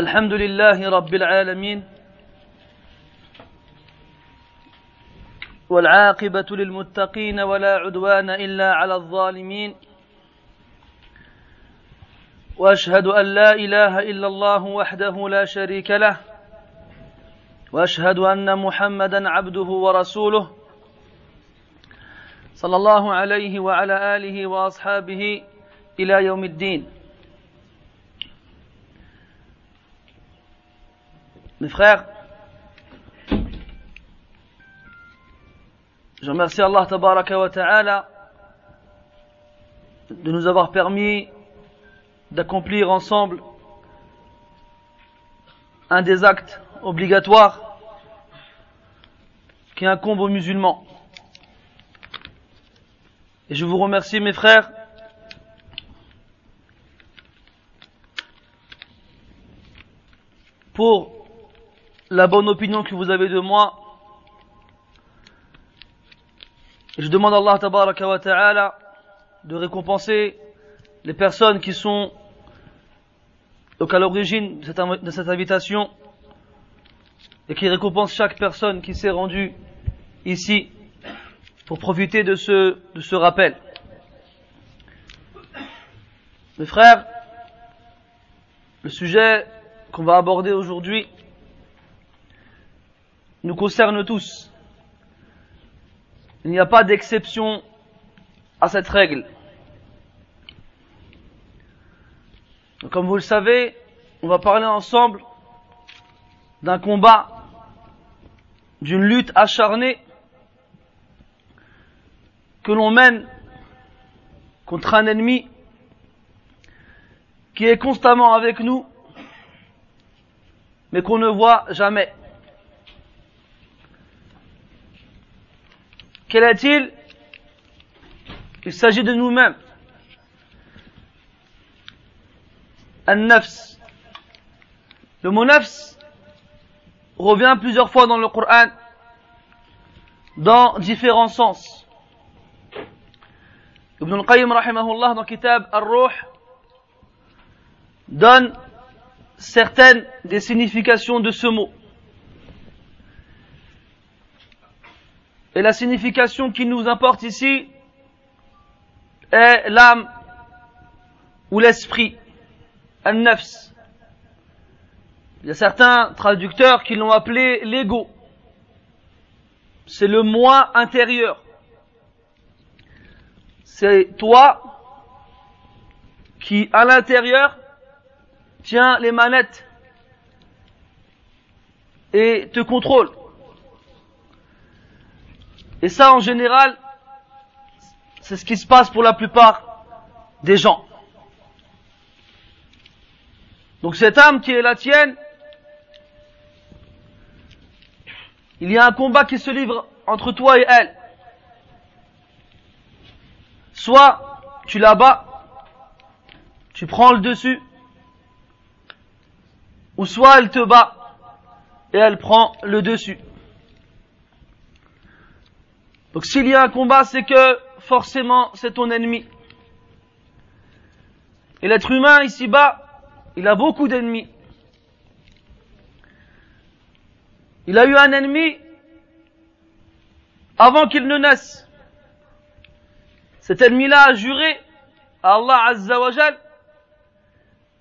الحمد لله رب العالمين والعاقبة للمتقين ولا عدوان إلا على الظالمين وأشهد أن لا إله إلا الله وحده لا شريك له وأشهد أن محمدا عبده ورسوله صلى الله عليه وعلى آله وأصحابه إلى يوم الدين Mes frères, je remercie Allah tabaraka wa ta'ala de nous avoir permis d'accomplir ensemble un des actes obligatoires qui incombe aux musulmans. Et je vous remercie mes frères pour la bonne opinion que vous avez de moi. Je demande à Allah ta'ala de récompenser les personnes qui sont donc à l'origine de cette, de cette invitation et qui récompense chaque personne qui s'est rendue ici pour profiter de ce, de ce rappel. Mes frères, le sujet qu'on va aborder aujourd'hui nous concerne tous. Il n'y a pas d'exception à cette règle. Comme vous le savez, on va parler ensemble d'un combat, d'une lutte acharnée que l'on mène contre un ennemi qui est constamment avec nous, mais qu'on ne voit jamais. Quel est-il Il s'agit de nous-mêmes. An-nafs. Le mot nafs revient plusieurs fois dans le Coran dans différents sens. Ibn al-Qayyim rahimahullah dans Kitab Ar-Ruh donne certaines des significations de ce mot. Et la signification qui nous importe ici est l'âme ou l'esprit, un-nafs. Il y a certains traducteurs qui l'ont appelé l'ego. C'est le moi intérieur. C'est toi qui, à l'intérieur, tiens les manettes et te contrôle. Et ça, en général, c'est ce qui se passe pour la plupart des gens. Donc cette âme qui est la tienne, il y a un combat qui se livre entre toi et elle. Soit tu la bats, tu prends le dessus, ou soit elle te bat et elle prend le dessus. Donc s'il y a un combat, c'est que forcément c'est ton ennemi. Et l'être humain ici-bas, il a beaucoup d'ennemis. Il a eu un ennemi avant qu'il ne naisse. Cet ennemi-là a juré à Allah Azza wa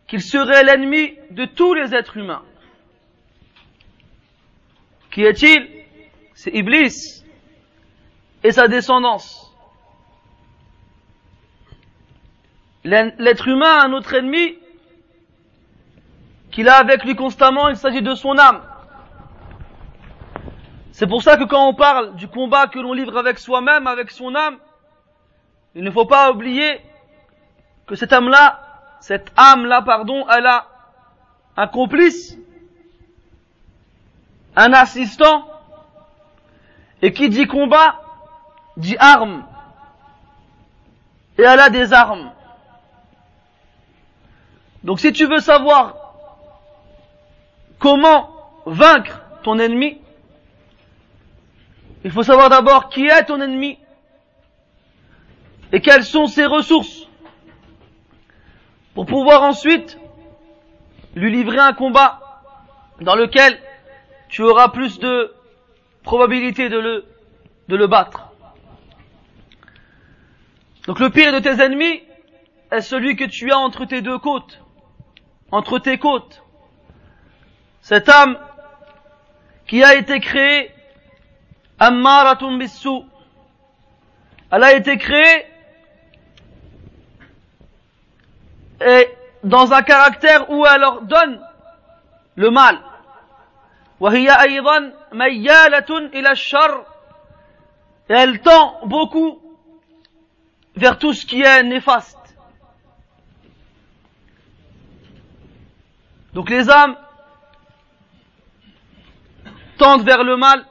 qu'il serait l'ennemi de tous les êtres humains. Qui est-il? C'est Iblis et sa descendance. L'être humain a un autre ennemi qu'il a avec lui constamment, il s'agit de son âme. C'est pour ça que quand on parle du combat que l'on livre avec soi-même, avec son âme, il ne faut pas oublier que cette âme-là, cette âme-là, pardon, elle a un complice, un assistant, et qui dit combat, dit arme. Et elle a des armes. Donc si tu veux savoir comment vaincre ton ennemi, il faut savoir d'abord qui est ton ennemi et quelles sont ses ressources pour pouvoir ensuite lui livrer un combat dans lequel tu auras plus de probabilité de le, de le battre. Donc le pire de tes ennemis est celui que tu as entre tes deux côtes, entre tes côtes. Cette âme qui a été créée, Ammaratun Bissou, elle a été créée dans un caractère où elle leur donne le mal. et elle tend beaucoup vers tout ce qui est néfaste. Donc les âmes tendent vers le mal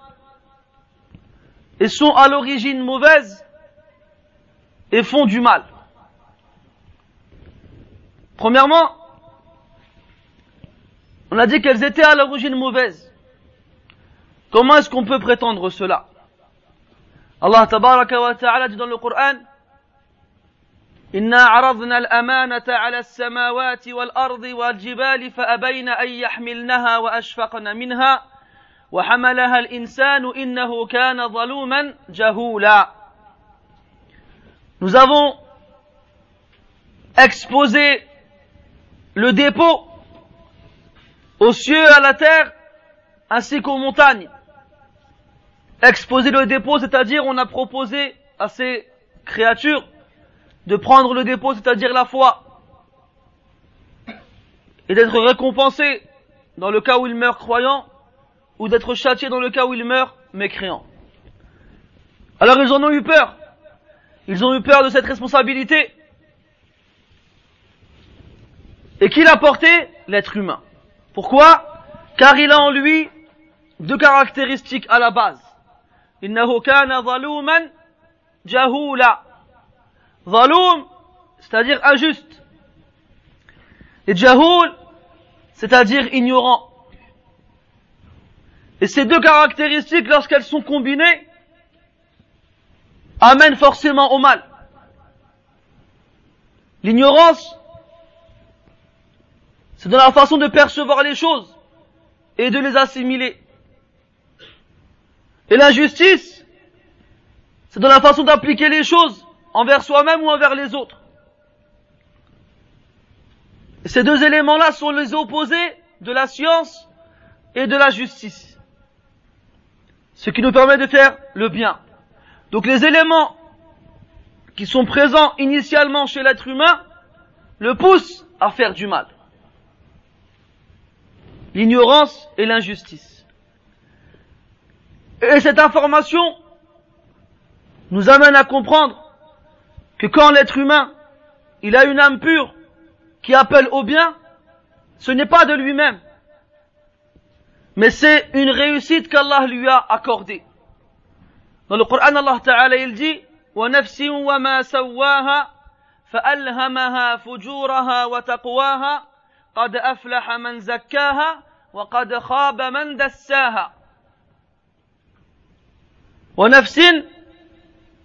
et sont à l'origine mauvaises et font du mal. Premièrement, on a dit qu'elles étaient à l'origine mauvaises. Comment est-ce qu'on peut prétendre cela? Allah ta'ala dit dans le Coran إنا عرضنا الأمانة على السماوات والأرض والجبال فأبين أن يحملنها وأشفقن منها وحملها الإنسان إنه كان ظلوما جهولا Nous avons exposé le dépôt aux cieux, à la terre, ainsi qu'aux montagnes. Exposer le dépôt, c'est-à-dire on a proposé à ces créatures de prendre le dépôt, c'est-à-dire la foi, et d'être récompensé dans le cas où il meurt croyant, ou d'être châtié dans le cas où il meurt mécréant. Alors ils en ont eu peur. Ils ont eu peur de cette responsabilité. Et qui l'a porté L'être humain. Pourquoi? Car il a en lui deux caractéristiques à la base. Innahu kana zaluman jahula. Zaloum, c'est-à-dire injuste. Et Jahoul, c'est-à-dire ignorant. Et ces deux caractéristiques, lorsqu'elles sont combinées, amènent forcément au mal. L'ignorance, c'est dans la façon de percevoir les choses et de les assimiler. Et l'injustice, c'est dans la façon d'appliquer les choses envers soi-même ou envers les autres. Ces deux éléments-là sont les opposés de la science et de la justice. Ce qui nous permet de faire le bien. Donc les éléments qui sont présents initialement chez l'être humain le poussent à faire du mal. L'ignorance et l'injustice. Et cette information nous amène à comprendre que quand l'être humain, il a une âme pure qui appelle au bien, ce n'est pas de lui-même, mais c'est une réussite qu'Allah lui a accordée. Dans le Coran, Allah Ta'ala, il dit, ونفس وما سواها فألهمها فجورها وتقواها قد أفلح من زكاها وقد خاب من دساها ونفس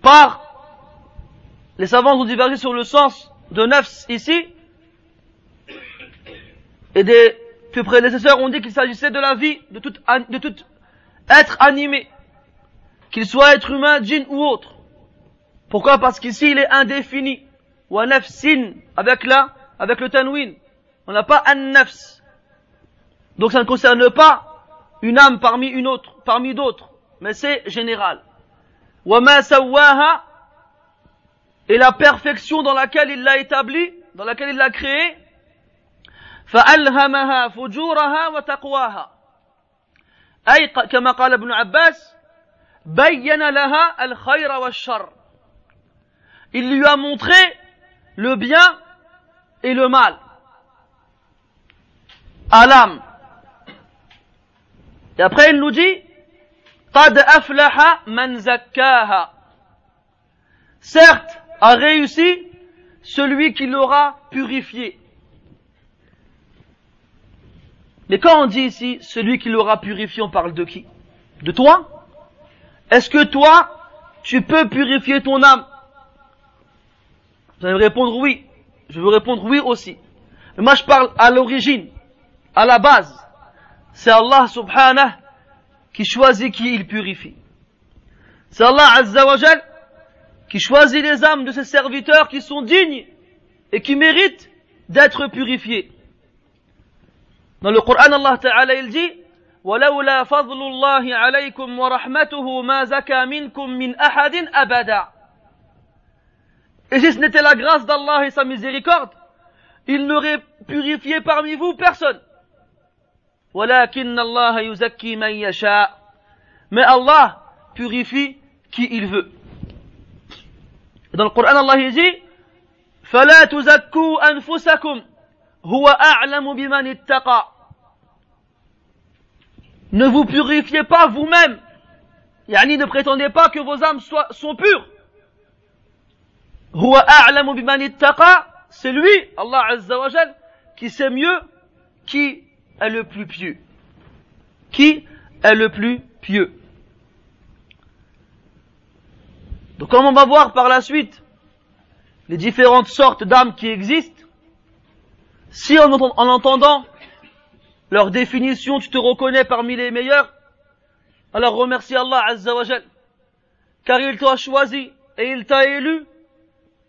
par les savants ont divergé sur le sens de nafs ici, et des plus prédécesseurs ont dit qu'il s'agissait de la vie de tout, de être animé, qu'il soit être humain, djinn ou autre. Pourquoi? Parce qu'ici il est indéfini. Ou un avec la, avec le tanwin. On n'a pas un. Donc ça ne concerne pas une âme parmi une autre, parmi d'autres, mais c'est général. ma sawaha et la perfection dans laquelle il l'a établi, dans laquelle il l'a créé, فألهمها فجورها وتقواها أي كما قال ابن عباس بين لها الخير والشر il lui a montré le bien et le mal à l'âme et après il nous dit قد أفلح من زكاها certes a réussi celui qui l'aura purifié. Mais quand on dit ici celui qui l'aura purifié, on parle de qui? De toi? Est-ce que toi, tu peux purifier ton âme? Vous allez me répondre oui. Je veux répondre oui aussi. Mais moi je parle à l'origine. à la base, c'est Allah subhanahu qui choisit qui il purifie. C'est Allah azza wa qui choisit les âmes de ses serviteurs qui sont dignes et qui méritent d'être purifiés. Dans le Coran, Allah Ta'ala, il dit, ولولا فضل الله عليكم ورحمته ما زكى منكم من أحد أبدا Et si ce n'était la grâce d'Allah et sa miséricorde, il n'aurait purifié parmi vous personne. ولكن الله يزكي من يشاء. Mais Allah purifie qui il veut. Dans le Coran, Allah il dit, فلا تزكوا أنفسكم هو أعلم بمن اتقى Ne vous purifiez pas vous-même. Yani ne prétendez pas que vos âmes soient, sont pures. C'est lui, Allah Azza wa Jal, qui sait mieux qui est le plus pieux. Qui est le plus pieux. Donc comme on va voir par la suite les différentes sortes d'âmes qui existent, si en, en entendant leur définition, tu te reconnais parmi les meilleurs, alors remercie Allah Azza wa Jal, car il t'a choisi et il t'a élu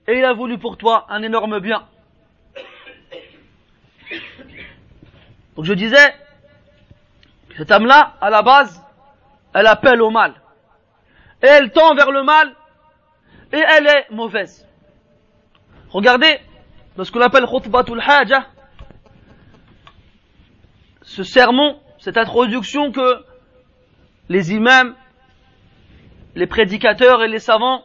et il a voulu pour toi un énorme bien. Donc je disais, cette âme-là, à la base, elle appelle au mal. Et elle tend vers le mal, et elle est mauvaise. Regardez, dans ce qu'on appelle khutbatul haja, ce sermon, cette introduction que les imams, les prédicateurs et les savants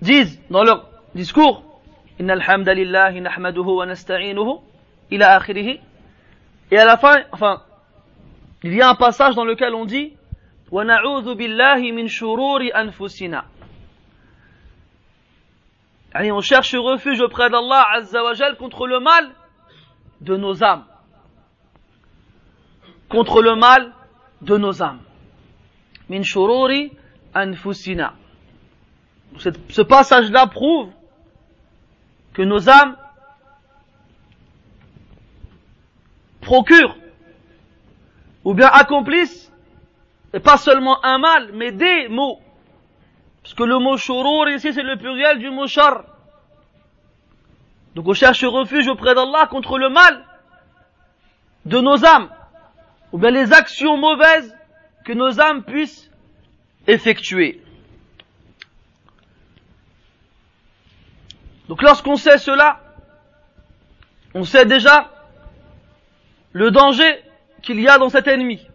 disent dans leur discours Inna wa nasta'inuhu ila akhirih et à la fin enfin il y a un passage dans lequel on dit shururi anfusina et on cherche refuge auprès d'Allah azza wa contre le mal de nos âmes contre le mal de nos âmes. Shururi anfusina. Ce passage-là prouve que nos âmes procurent ou bien accomplissent et pas seulement un mal, mais des mots. Parce que le mot shurur ici c'est le pluriel du mot shar. Donc on cherche refuge auprès d'Allah contre le mal de nos âmes ou bien les actions mauvaises que nos âmes puissent effectuer. Donc lorsqu'on sait cela, on sait déjà le danger qu'il y a dans cet ennemi.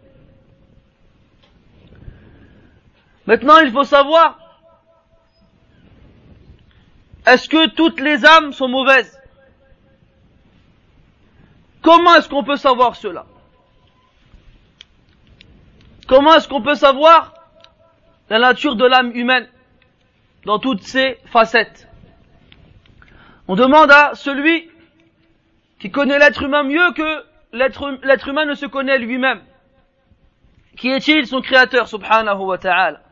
Maintenant, il faut savoir, est-ce que toutes les âmes sont mauvaises? Comment est-ce qu'on peut savoir cela? Comment est-ce qu'on peut savoir la nature de l'âme humaine dans toutes ses facettes? On demande à celui qui connaît l'être humain mieux que l'être humain ne se connaît lui-même. Qui est-il son créateur, subhanahu wa ta'ala?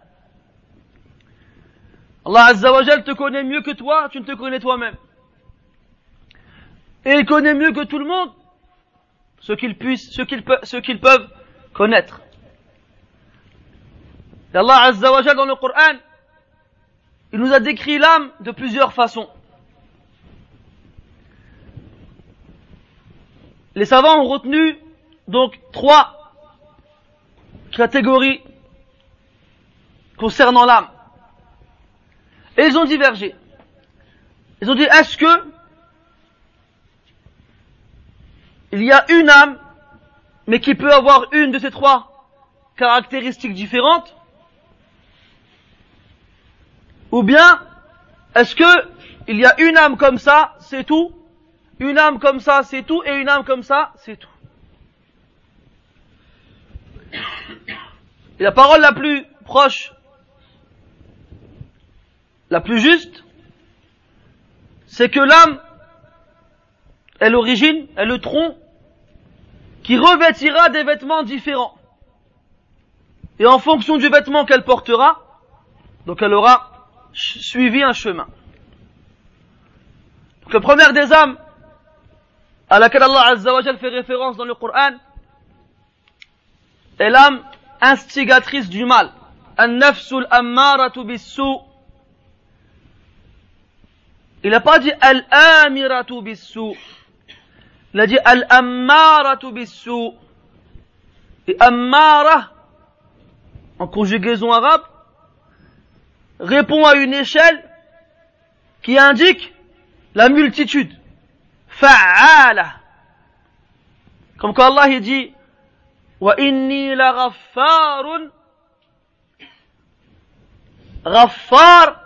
Allah Azza wa te connaît mieux que toi, tu ne te connais toi-même. Et il connaît mieux que tout le monde ce qu'ils peuvent connaître. Et Allah Azza wa dans le Coran, il nous a décrit l'âme de plusieurs façons. Les savants ont retenu donc trois catégories concernant l'âme. Et ils ont divergé. Ils ont dit, est-ce que il y a une âme, mais qui peut avoir une de ces trois caractéristiques différentes? Ou bien, est-ce que il y a une âme comme ça, c'est tout, une âme comme ça, c'est tout, et une âme comme ça, c'est tout. Et la parole la plus proche, la plus juste, c'est que l'âme est l'origine, est le tronc qui revêtira des vêtements différents. Et en fonction du vêtement qu'elle portera, donc elle aura suivi un chemin. La première des âmes à laquelle Allah Azza fait référence dans le Coran est l'âme instigatrice du mal. An-nafsul ammaratu Il n'a pas dit al-amiratu bis-su' Il a dit al-ammaratu bis-su' Et ammara, en conjugaison arabe, répond à une échelle qui indique la multitude. Fa'ala. Comme quand Allah il dit Wa inni la ghaffarun. Ghaffar,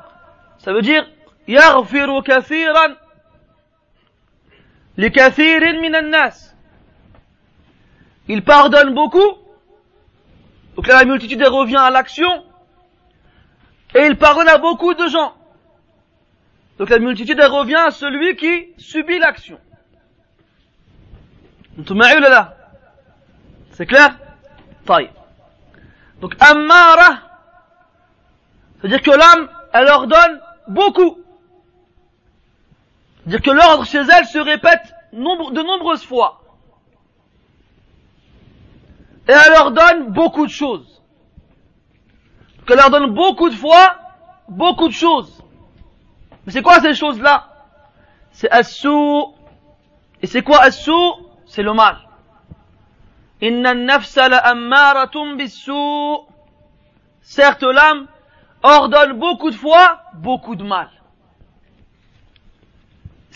ça veut dire يغفر كثيرا لكثير من الناس il pardonne beaucoup donc la multitude revient à l'action et il pardonne à beaucoup de gens donc la multitude revient à celui qui subit l'action là c'est clair طيب donc Ammara c'est à dire que l'âme elle ordonne beaucoup dire que l'ordre chez elle se répète de nombreuses fois. Et elle leur donne beaucoup de choses. Elle leur donne beaucoup de fois, beaucoup de choses. Mais c'est quoi ces choses-là? C'est assou. Et c'est quoi assou C'est le mal. Inna nafsa la Certes, l'âme ordonne beaucoup de fois beaucoup de mal.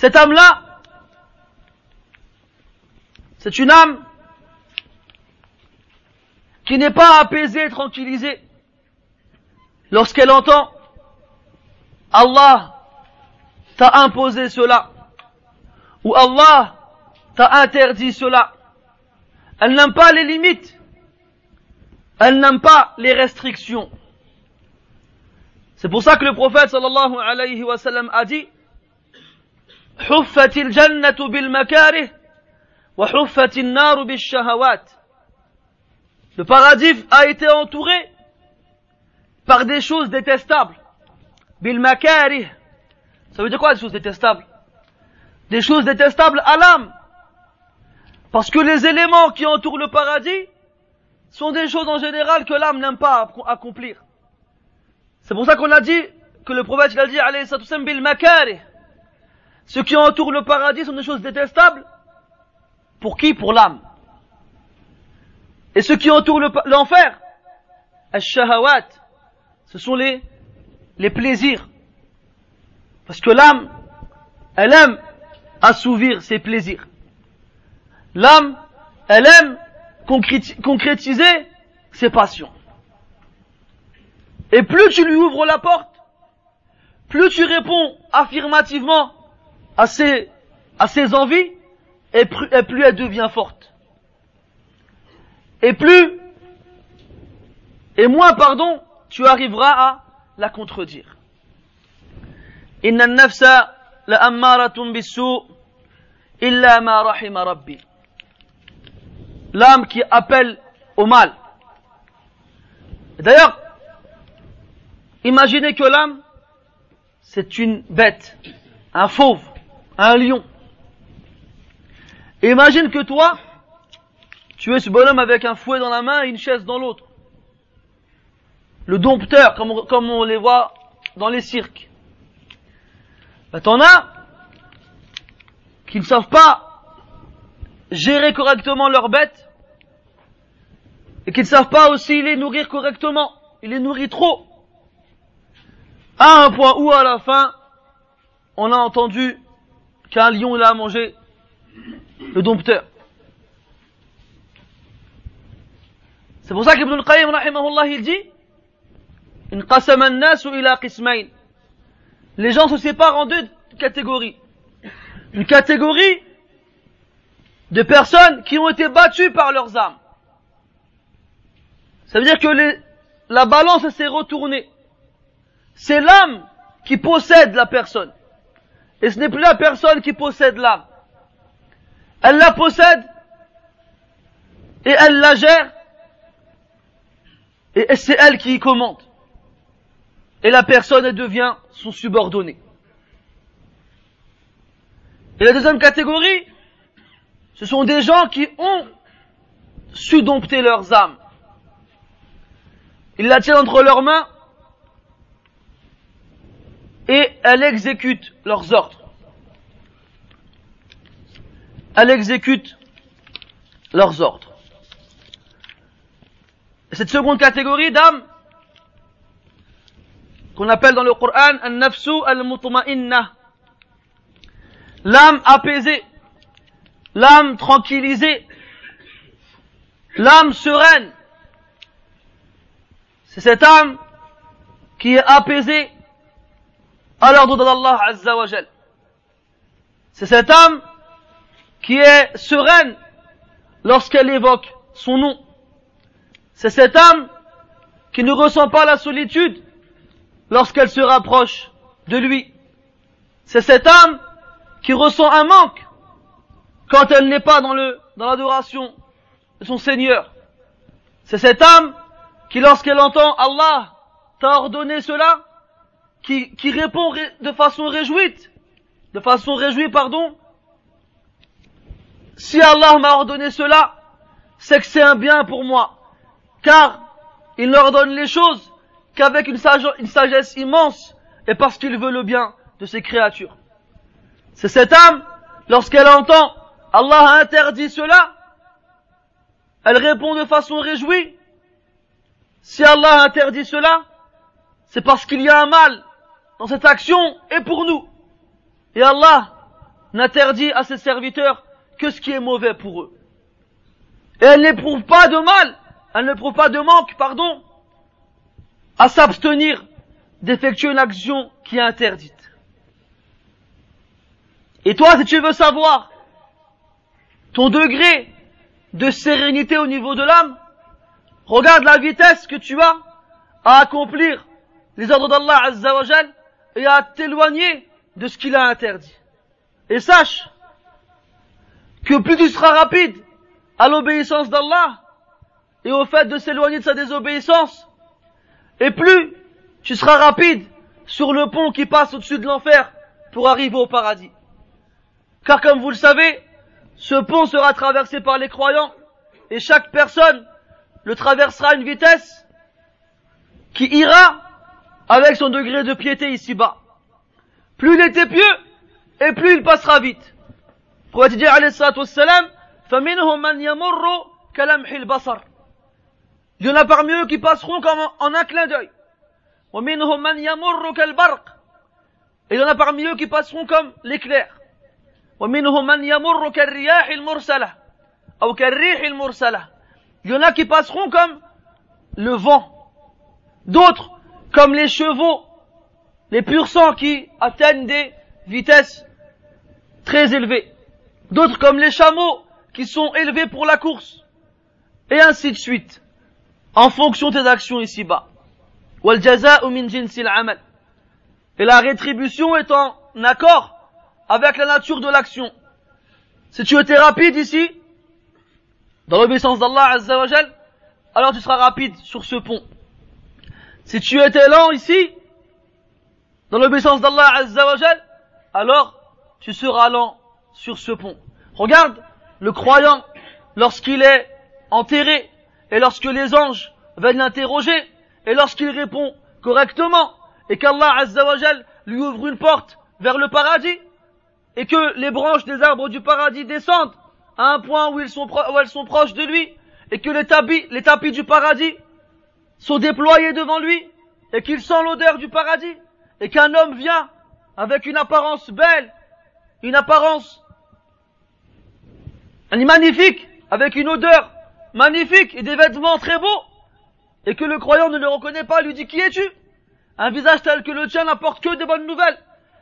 Cette âme-là, c'est une âme qui n'est pas apaisée tranquillisée lorsqu'elle entend Allah t'a imposé cela ou Allah t'a interdit cela. Elle n'aime pas les limites. Elle n'aime pas les restrictions. C'est pour ça que le prophète sallallahu alayhi wa sallam a dit حفت الجنة بالمكاره وحفت النار بالشهوات Le paradis a été entouré par des choses détestables. Bilmakari. Ça veut dire quoi des choses détestables Des choses détestables à l'âme. Parce que les éléments qui entourent le paradis sont des choses en général que l'âme n'aime pas accomplir. C'est pour ça qu'on a dit, que le prophète a dit, alayhi bil makari. Ce qui entoure le paradis sont des choses détestables. Pour qui? Pour l'âme. Et ce qui entoure l'enfer, shahawat ce sont les, les plaisirs. Parce que l'âme, elle aime assouvir ses plaisirs. L'âme, elle aime concrétiser ses passions. Et plus tu lui ouvres la porte, plus tu réponds affirmativement à ses, à ses envies, et plus, et plus elle devient forte. Et plus, et moins, pardon, tu arriveras à la contredire. Inna nafsa la ammaratun bisu illa ma rahima rabbi. L'âme qui appelle au mal. D'ailleurs, imaginez que l'âme, c'est une bête, un fauve un lion. imagine que toi, tu es ce bonhomme avec un fouet dans la main et une chaise dans l'autre. Le dompteur, comme on, comme on les voit dans les cirques. Ben, t'en as qui ne savent pas gérer correctement leurs bêtes et qui ne savent pas aussi les nourrir correctement. Ils les nourrit trop. À un point où à la fin, on a entendu qu'un lion il a mangé le dompteur. C'est pour ça qu'Ibn al-Qayyim rahimahullah il dit Les gens se séparent en deux catégories. Une catégorie de personnes qui ont été battues par leurs âmes. Ça veut dire que la balance s'est retournée. C'est l'âme qui possède la personne. Et ce n'est plus la personne qui possède l'âme. Elle la possède et elle la gère et c'est elle qui y commande. Et la personne devient son subordonné. Et la deuxième catégorie, Ce sont des gens qui ont su dompter leurs âmes. Ils la tiennent entre leurs mains et elle exécute leurs ordres. Elle exécute leurs ordres. Cette seconde catégorie d'âmes, qu'on appelle dans le Coran al-nafsu al-mutma'inna, l'âme apaisée, l'âme tranquillisée, l'âme sereine. C'est cette âme qui est apaisée d'Allah C'est cette âme qui est sereine lorsqu'elle évoque son nom. C'est cette âme qui ne ressent pas la solitude lorsqu'elle se rapproche de lui. C'est cette âme qui ressent un manque quand elle n'est pas dans l'adoration de son Seigneur. C'est cette âme qui lorsqu'elle entend Allah t'a ordonné cela, qui, qui répond de façon réjouie, de façon réjouie, pardon, si Allah m'a ordonné cela, c'est que c'est un bien pour moi. Car il ordonne les choses qu'avec une, sagesse immense et parce qu'il veut le bien de ses créatures. C'est cette âme, lorsqu'elle entend Allah interdit cela, elle répond de façon réjouie. Si Allah interdit cela, c'est parce qu'il y a un mal dans cette action et pour nous. Et Allah n'interdit à ses serviteurs que ce qui est mauvais pour eux. Et elle n'éprouve pas de mal, elle n'éprouve pas de manque, pardon, à s'abstenir d'effectuer une action qui est interdite. Et toi, si tu veux savoir ton degré de sérénité au niveau de l'âme, regarde la vitesse que tu as à accomplir les ordres d'Allah Azzawajal et à t'éloigner de ce qu'il a interdit. Et sache que plus tu seras rapide à l'obéissance d'Allah et au fait de s'éloigner de sa désobéissance, et plus tu seras rapide sur le pont qui passe au-dessus de l'enfer pour arriver au paradis. Car comme vous le savez, ce pont sera traversé par les croyants et chaque personne le traversera à une vitesse qui ira avec son degré de piété ici-bas. Plus il était pieux, et plus il passera vite. Prophète dit alayhi salatu wassalam, فَمِنْهُمْ مَنْ يَمُرُّ كَلَمْحِ الْبَصَرِ Il y en a parmi eux qui passeront comme en un clin d'œil. وَمِنْهُمْ مَنْ يَمُرُّ كَالْبَرْقِ Et il y en a parmi eux qui passeront comme l'éclair. وَمِنْهُمْ مَنْ يَمُرُّ كَالرِّيَاحِ الْمُرْسَلَةِ أو كالريح المرسلة Il y en a qui passeront comme le vent. D'autres comme les chevaux, les purs sangs qui atteignent des vitesses très élevées. D'autres comme les chameaux qui sont élevés pour la course. Et ainsi de suite. En fonction de tes actions ici-bas. Et la rétribution est en accord avec la nature de l'action. Si tu étais rapide ici, dans l'obéissance d'Allah alors tu seras rapide sur ce pont. Si tu étais lent ici, dans l'obéissance d'Allah Azzawajal, alors tu seras lent sur ce pont. Regarde le croyant lorsqu'il est enterré et lorsque les anges viennent l'interroger et lorsqu'il répond correctement et qu'Allah Azzawajal lui ouvre une porte vers le paradis et que les branches des arbres du paradis descendent à un point où, elles sont proches de lui et que les tapis du paradis sont déployés devant lui et qu'il sent l'odeur du paradis et qu'un homme vient avec une apparence belle, une apparence magnifique, avec une odeur magnifique et des vêtements très beaux, et que le croyant ne le reconnaît pas, lui dit qui es-tu? Un visage tel que le tien n'apporte que des bonnes nouvelles.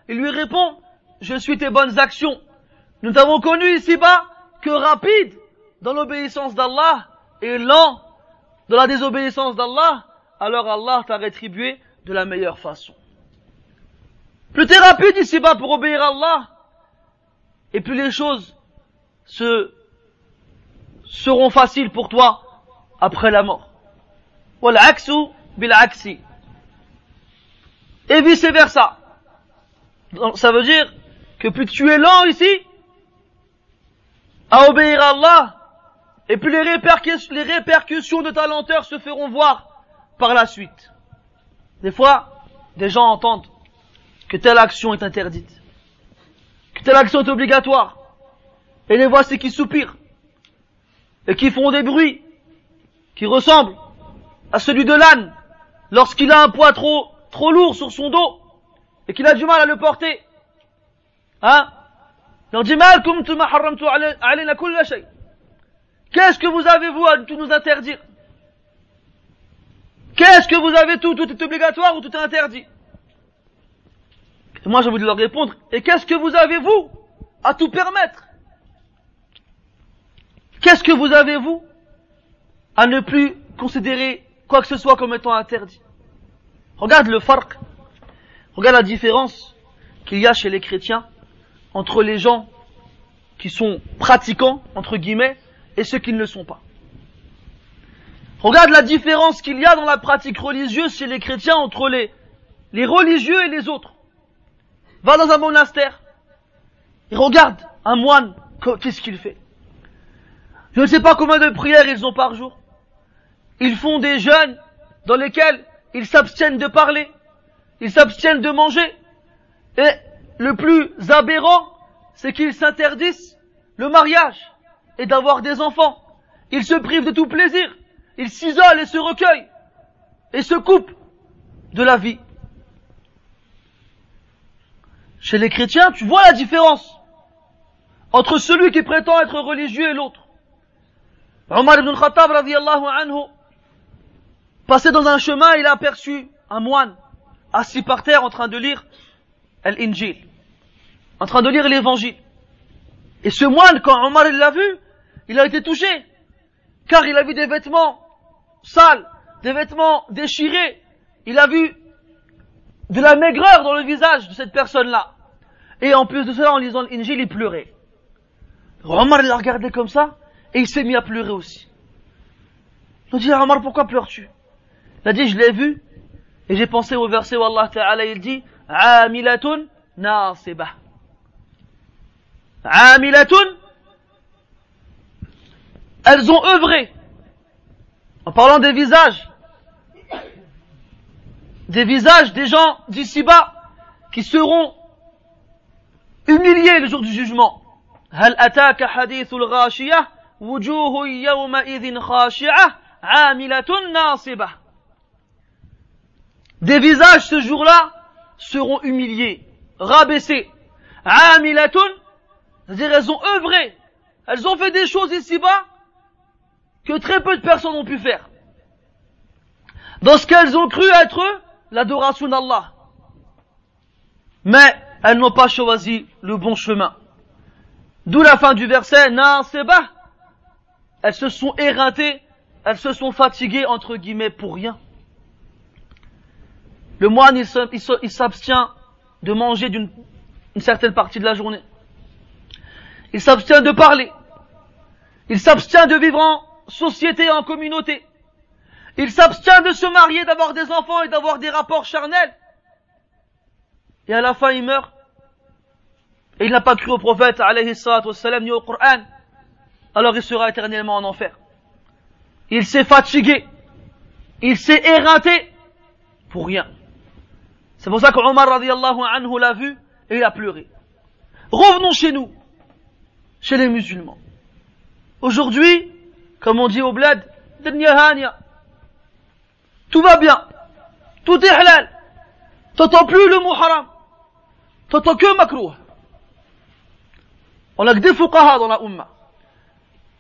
Il lui répond, je suis tes bonnes actions. Nous t'avons connu ici-bas que rapide dans l'obéissance d'Allah et lent dans la désobéissance d'Allah, alors Allah t'a rétribué de la meilleure façon. Plus t'es rapide ici-bas pour obéir à Allah, et plus les choses se, seront faciles pour toi après la mort. Et vice versa. ça veut dire que plus tu es lent ici, à obéir à Allah, et puis les répercussions, de ta lenteur se feront voir par la suite. Des fois, des gens entendent que telle action est interdite, que telle action est obligatoire, et les voici qui soupirent, et qui font des bruits, qui ressemblent à celui de l'âne, lorsqu'il a un poids trop, trop lourd sur son dos, et qu'il a du mal à le porter. Hein? Qu'est-ce que vous avez vous à tout nous interdire? Qu'est-ce que vous avez tout Tout est obligatoire ou tout est interdit? Et moi je vous leur répondre, et qu'est-ce que vous avez vous à tout permettre? Qu'est-ce que vous avez vous à ne plus considérer quoi que ce soit comme étant interdit? Regarde le farq, regarde la différence qu'il y a chez les chrétiens entre les gens qui sont pratiquants, entre guillemets, et ceux qui ne le sont pas. Regarde la différence qu'il y a dans la pratique religieuse chez les chrétiens entre les, les religieux et les autres. Va dans un monastère regarde un moine, qu'est-ce qu'il fait Je ne sais pas combien de prières ils ont par jour. Ils font des jeûnes dans lesquels ils s'abstiennent de parler, ils s'abstiennent de manger. Et le plus aberrant, c'est qu'ils s'interdisent le mariage et d'avoir des enfants. Ils se privent de tout plaisir. Ils s'isolent et se recueillent et se coupent de la vie. Chez les chrétiens, tu vois la différence entre celui qui prétend être religieux et l'autre. Omar ibn Khattab anhu, passé dans un chemin, il a aperçu un moine assis par terre en train de lire l'Injil, en train de lire l'évangile. Et ce moine, quand Omar l'a vu, il a été touché, car il a vu des vêtements sales, des vêtements déchirés. Il a vu de la maigreur dans le visage de cette personne-là. Et en plus de cela, en lisant l'Injil, il pleurait. Omar l'a regardé comme ça, et il s'est mis à pleurer aussi. Il a dit, Omar, pourquoi pleures-tu? Il a dit, je l'ai vu, et j'ai pensé au verset où Allah Ta'ala, il dit, Amilatun nasibah. Amilatun, elles ont œuvré. En parlant des visages, des visages des gens d'ici-bas qui seront humiliés le jour du jugement. هل أتاك حديث الغاشية وجوه يومئذ خاشعة عاملة ناصبة Des visages ce jour-là seront humiliés, rabaissés. Amilatun c'est-à-dire elles ont œuvré, elles ont fait des choses ici-bas que très peu de personnes ont pu faire. Dans ce qu'elles ont cru être l'adoration d'Allah. Mais elles n'ont pas choisi le bon chemin. D'où la fin du verset, bas. Elles se sont éreintées, elles se sont fatiguées, entre guillemets, pour rien. Le moine, il s'abstient de manger d'une certaine partie de la journée. Il s'abstient de parler. Il s'abstient de vivre en société, en communauté. Il s'abstient de se marier, d'avoir des enfants et d'avoir des rapports charnels. Et à la fin, il meurt. Et il n'a pas cru au prophète, alayhi wassalam, ni au Coran. Alors il sera éternellement en enfer. Il s'est fatigué. Il s'est éreinté. Pour rien. C'est pour ça que Omar radiallahu anhu l'a vu et il a pleuré. Revenons chez nous chez les musulmans. Aujourd'hui, comme on dit au bled, tout va bien, tout est halal, t'entends plus le mot haram, t'entends que makrouh. On a que des fuqaha dans la umma.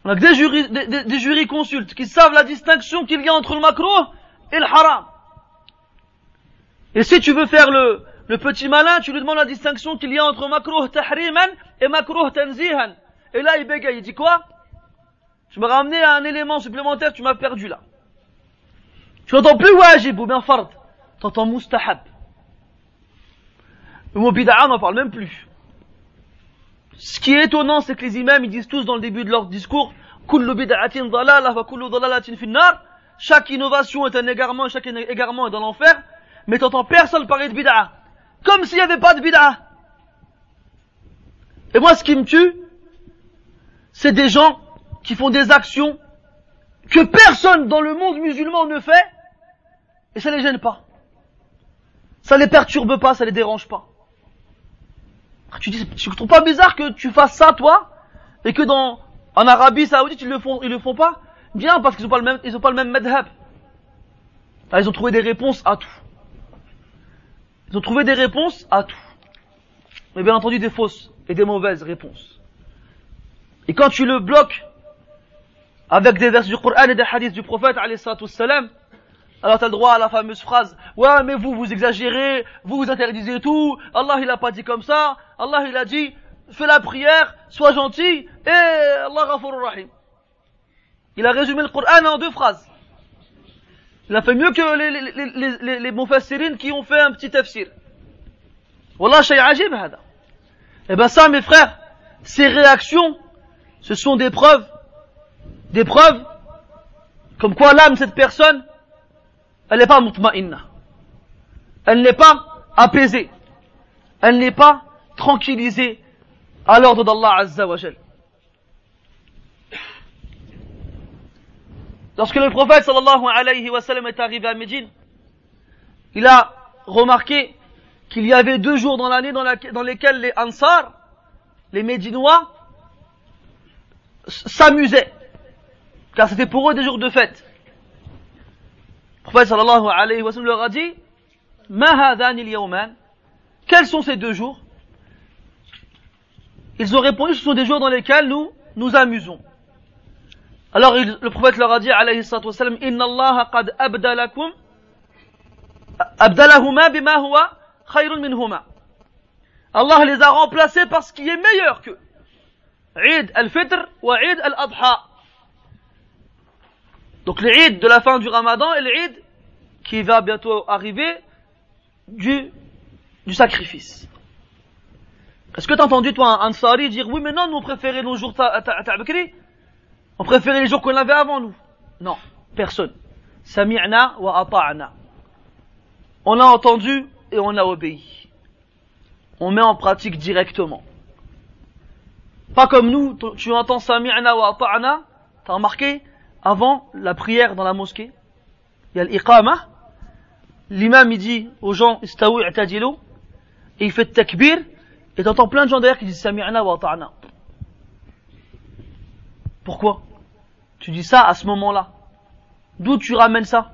On a des, jurys, des, des, consultes qui savent la distinction qu'il y a entre le makrouh et le haram. Et si tu veux faire le, petit malin, tu lui demandes la distinction qu'il y a entre makrouh tahriman et makrouh tanzihan. Et là, il bégaye, il dit quoi? Je me ramené à un élément supplémentaire, tu m'as perdu là. Tu n'entends plus wajib ou bien fard, tu entends mustahab. Le mot bid'a, n'en parle même plus. Ce qui est étonnant, c'est que les imams, ils disent tous dans le début de leur discours, kullu bid'atin dalalah wa kullu dalalatin finnar. Chaque innovation est un égarement chaque égarement est dans l'enfer. Mais t'entends personne parler de bid'a. Comme s'il n'y avait pas de bid'a. Et moi, ce qui me tue, c'est des gens qui font des actions que personne dans le monde musulman ne fait, et ça les gêne pas. Ça les perturbe pas, ça les dérange pas. Tu dis, tu trouves pas bizarre que tu fasses ça, toi, et que dans, en Arabie Saoudite, ils le font, ils le font pas? Bien, parce qu'ils ont pas le même, ils ont pas le même madhab. ils ont trouvé des réponses à tout. Ils ont trouvé des réponses à tout. Mais bien entendu, des fausses et des mauvaises réponses. Et quand tu le bloques avec des versets du Coran et des hadiths du prophète, salam, alors tu as le droit à la fameuse phrase Ouais, mais vous, vous exagérez, vous vous interdisez tout, Allah il a pas dit comme ça, Allah il a dit Fais la prière, sois gentil, et Allah ghafurur rahim. Il a résumé le Coran en deux phrases. Il a fait mieux que les, les, les, les, les qui ont fait un petit tafsir. Wallah, shay ajib, hada. Eh ben ça, mes frères, ces réactions, ce sont des preuves, des preuves, comme quoi l'âme cette personne, elle n'est pas mutma'inna. Elle n'est pas apaisée. Elle n'est pas tranquillisée à l'ordre d'Allah Azza wa. Lorsque le prophète sallallahu alayhi wa sallam est arrivé à Médine, il a remarqué qu'il y avait deux jours dans l'année dans, dans, lesquels les Ansar, les Médinois, s'amusaient. Car c'était pour eux des jours de fête. Le prophète sallallahu alayhi wa sallam leur a dit, Quels sont ces deux jours? Ils ont répondu, ce sont des jours dans lesquels nous nous amusons. Alors le prophète leur a dit, alayhi salatu wasalam, Inna Allah qad abdalakum, abdalahuma bima huwa khayrun minhuma. Allah les a remplacés par ce qui est meilleur qu'eux. Eid al-Fitr wa Eid al-Adha. Donc l'Eid de la fin du Ramadan et l'Eid qui va bientôt arriver du, sacrifice. Est-ce que tu as entendu toi un Ansari dire oui mais non nous on préférait nos jours Ta'bakri on préférait les jours qu'on avait avant nous. Non, personne. Sami'na wa ata'na. On a entendu et on a obéi. On met en pratique directement. Pas comme nous, tu entends Sami'na wa ata'na, t'as remarqué, avant la prière dans la mosquée, il y a l'iqama, l'imam il dit aux gens, i'tadilu, et il fait takbir, et t'entends plein de gens derrière qui disent Sami'na wa ata'na. Pourquoi? Tu dis ça à ce moment-là. D'où tu ramènes ça?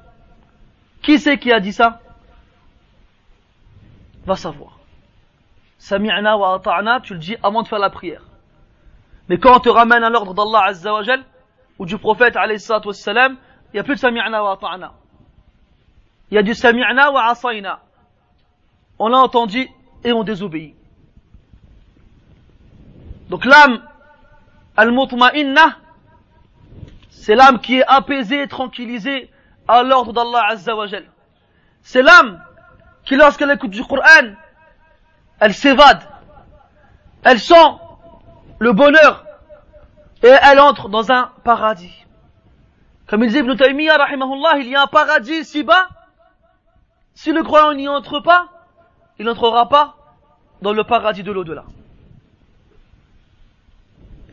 Qui c'est qui a dit ça? Va savoir. Sami'na wa ata'na, tu le dis avant de faire la prière. Mais quand on te ramène à l'ordre d'Allah Azza wa ou du prophète wassalam, il n'y a plus de Sami'na wa ata'na. Il y a du Sami'na wa asayna. On l'a entendu et on désobéit. Donc l'âme al-mutma'inna, c'est l'âme qui est apaisée, tranquillisée à l'ordre d'Allah Azza wa C'est l'âme qui, lorsqu'elle écoute du Coran, elle s'évade. Elle sent le bonheur et elle entre dans un paradis. Comme il dit Ibn Taymiyyah, il y a un paradis si bas. Si le croyant n'y entre pas, il n'entrera pas dans le paradis de l'au-delà.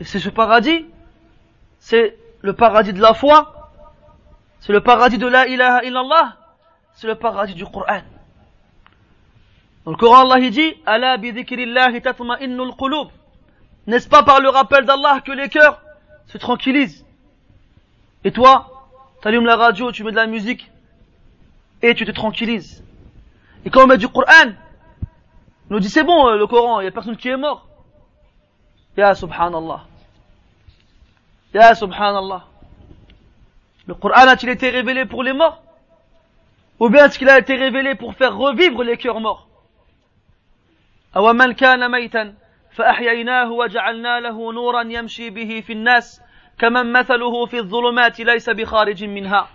Et c'est ce paradis, c'est le paradis de la foi, c'est le paradis de la ilaha illallah, c'est le paradis du Coran. Dans le Coran, Allah dit, Ala qulub. N'est-ce pas par le rappel d'Allah que les cœurs se tranquillisent Et toi, tu allumes la radio, tu mets de la musique et tu te tranquillises. Et quand on met du Coran, nous dit c'est bon euh, le Coran, il n'y a personne qui est mort. Ya subhanallah. Ya subhanallah. Le Coran a-t-il été révélé pour les morts Ou bien est-ce qu'il a été révélé pour faire revivre les cœurs morts Awaman فأحييناه وجعلنا له نورا يمشي به في الناس كمن مثله في الظلمات ليس بخارج منها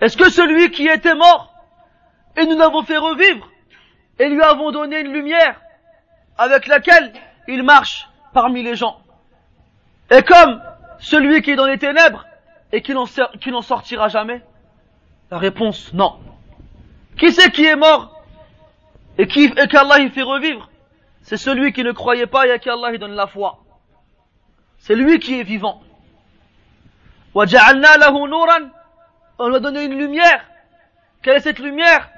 Est-ce que celui qui était mort et nous l'avons fait revivre et lui avons donné une lumière avec laquelle il marche parmi les gens Et comme celui qui est dans les ténèbres et qui n'en sortira jamais La réponse, non. Qui c'est qui est mort et qui qu'Allah il fait revivre C'est celui qui ne croyait pas et à qui Allah il donne la foi. c'est lui qui est vivant. وجعلنا له نورا on lui a donné une lumière quelle est cette lumière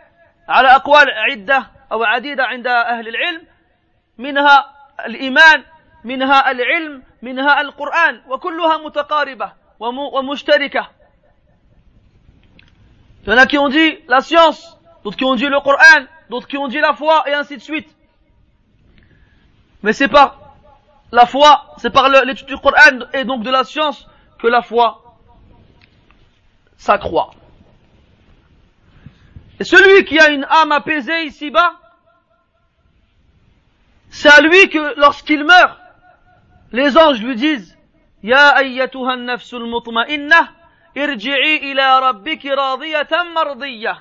على أقوال عدة أو عديدة عند أهل العلم منها الإيمان منها العلم منها القرآن وكلها متقاربة ومشتركة Il y en a qui ont dit la science, d'autres qui ont dit le Coran, d'autres qui ont dit la foi, et ainsi de suite. Mais c'est par la foi, c'est par l'étude du Coran et donc de la science que la foi s'accroît. Et celui qui a une âme apaisée ici-bas, c'est à lui que lorsqu'il meurt, les anges lui disent, Ya ayyatuha nafsul mutma'inna, irji'i ila rabbiki radiyatan mardiyya.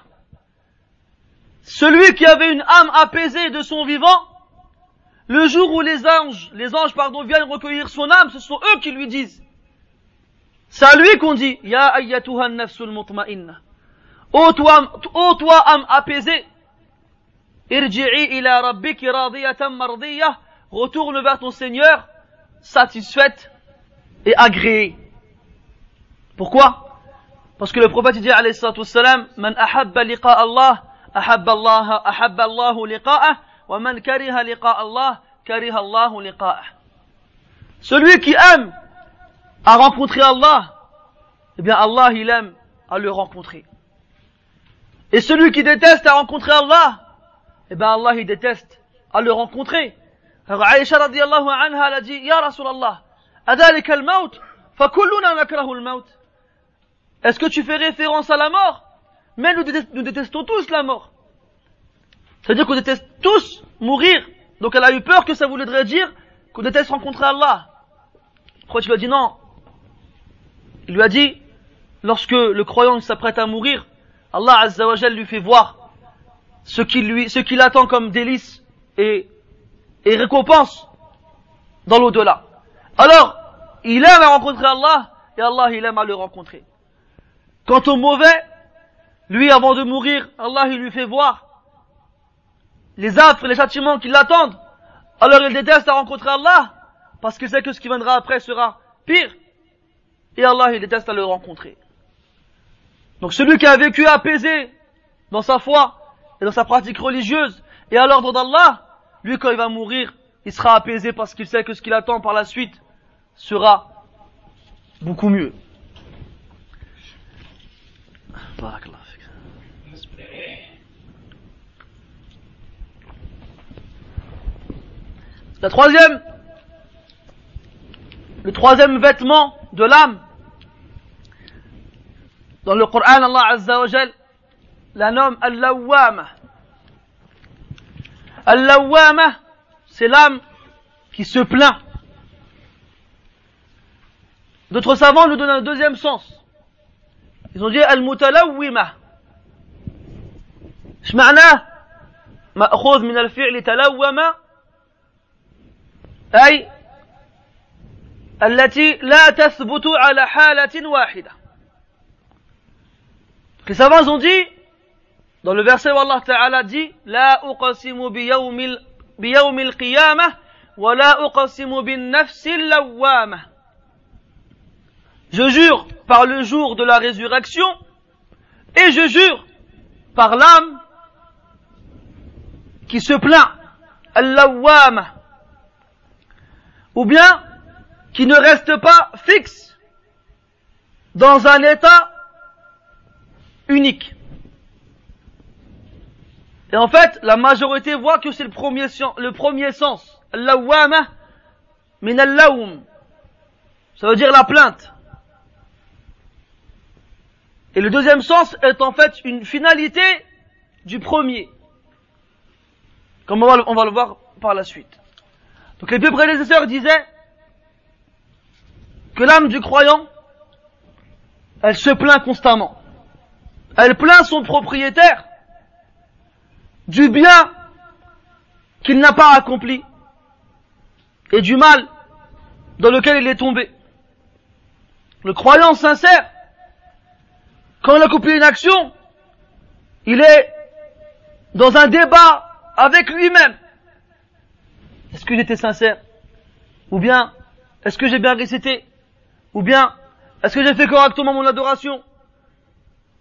Celui qui avait une âme apaisée de son vivant, le jour où les anges, les anges, pardon, viennent recueillir son âme, ce sont eux qui lui disent. C'est à lui qu'on dit, Ya ayyatuha nafsul mutma'inna. Ô toi, ô toi âme apaisée, irji'i ila rabbiki radiyatan mardiyya, retourne vers ton Seigneur, satisfaite et agréée. Pourquoi? Parce que le prophète dit alayhi salatu wassalam, Man ahabba liqa Allah, ahabba Allah, ahabba Allahu liqa'ah, man kariha liqa Allah, kariha Allahu liqa'ah. Celui qui aime à rencontrer Allah, eh bien Allah il aime à le rencontrer. Et celui qui déteste à rencontrer Allah, eh bien Allah il déteste à le rencontrer. Alors Aïcha radiallahu anha elle a dit, Ya Rasulallah, adalik al-maut, fakulluna nakrahu al-maut. Est-ce que tu fais référence à la mort Mais nous détestons tous la mort. C'est-à-dire qu'on déteste tous mourir. Donc elle a eu peur que ça voudrait dire qu'on déteste rencontrer Allah. Pourquoi tu lui as dit non? Il lui a dit, lorsque le croyant s'apprête à mourir, Allah Azzawajal lui fait voir ce qu'il qu'il attend comme délice et, et récompense dans l'au-delà. Alors, il aime à rencontrer Allah et Allah il aime à le rencontrer. Quant au mauvais, lui avant de mourir, Allah il lui fait voir les affres et les châtiments qui l'attendent. Alors il déteste à rencontrer Allah parce qu'il sait que ce qui viendra après sera pire. Et Allah il déteste à le rencontrer. Donc celui qui a vécu apaisé dans sa foi et dans sa pratique religieuse et à l'ordre d'Allah, lui quand il va mourir, il sera apaisé parce qu'il sait que ce qu'il attend par la suite sera beaucoup mieux. La troisième, le troisième vêtement de l'âme, dans le Coran, Allah Azza wa Jal la nomme Al-Lawwama. Al-Lawwama, c'est l'âme qui se plaint. D'autres savants nous donnent un deuxième sens. Ils ont dit Al-Mutalawwima. معناه مأخوذ من الفعل تلوم أي التي لا تثبت على حالة واحدة Les savants ont dit, dans le verset où Allah Ta'ala dit, La uqasimu biyawmi al-qiyamah, wa la uqasimu bin nafsi lawwamah. Je jure par le jour de la résurrection, et je jure par l'âme qui se plaint, al ou bien qui ne reste pas fixe dans un état unique. Et en fait, la majorité voit que c'est le premier, le premier sens. Ça veut dire la plainte. Et le deuxième sens est en fait une finalité du premier. Comme on va le voir par la suite. Donc les deux prédécesseurs disaient que l'âme du croyant, elle se plaint constamment. Elle plaint son propriétaire du bien qu'il n'a pas accompli et du mal dans lequel il est tombé. Le croyant sincère, quand il a accompli une action, il est dans un débat avec lui-même. Est-ce qu'il était sincère Ou bien Est-ce que j'ai bien récité Ou bien, est-ce que j'ai fait correctement mon adoration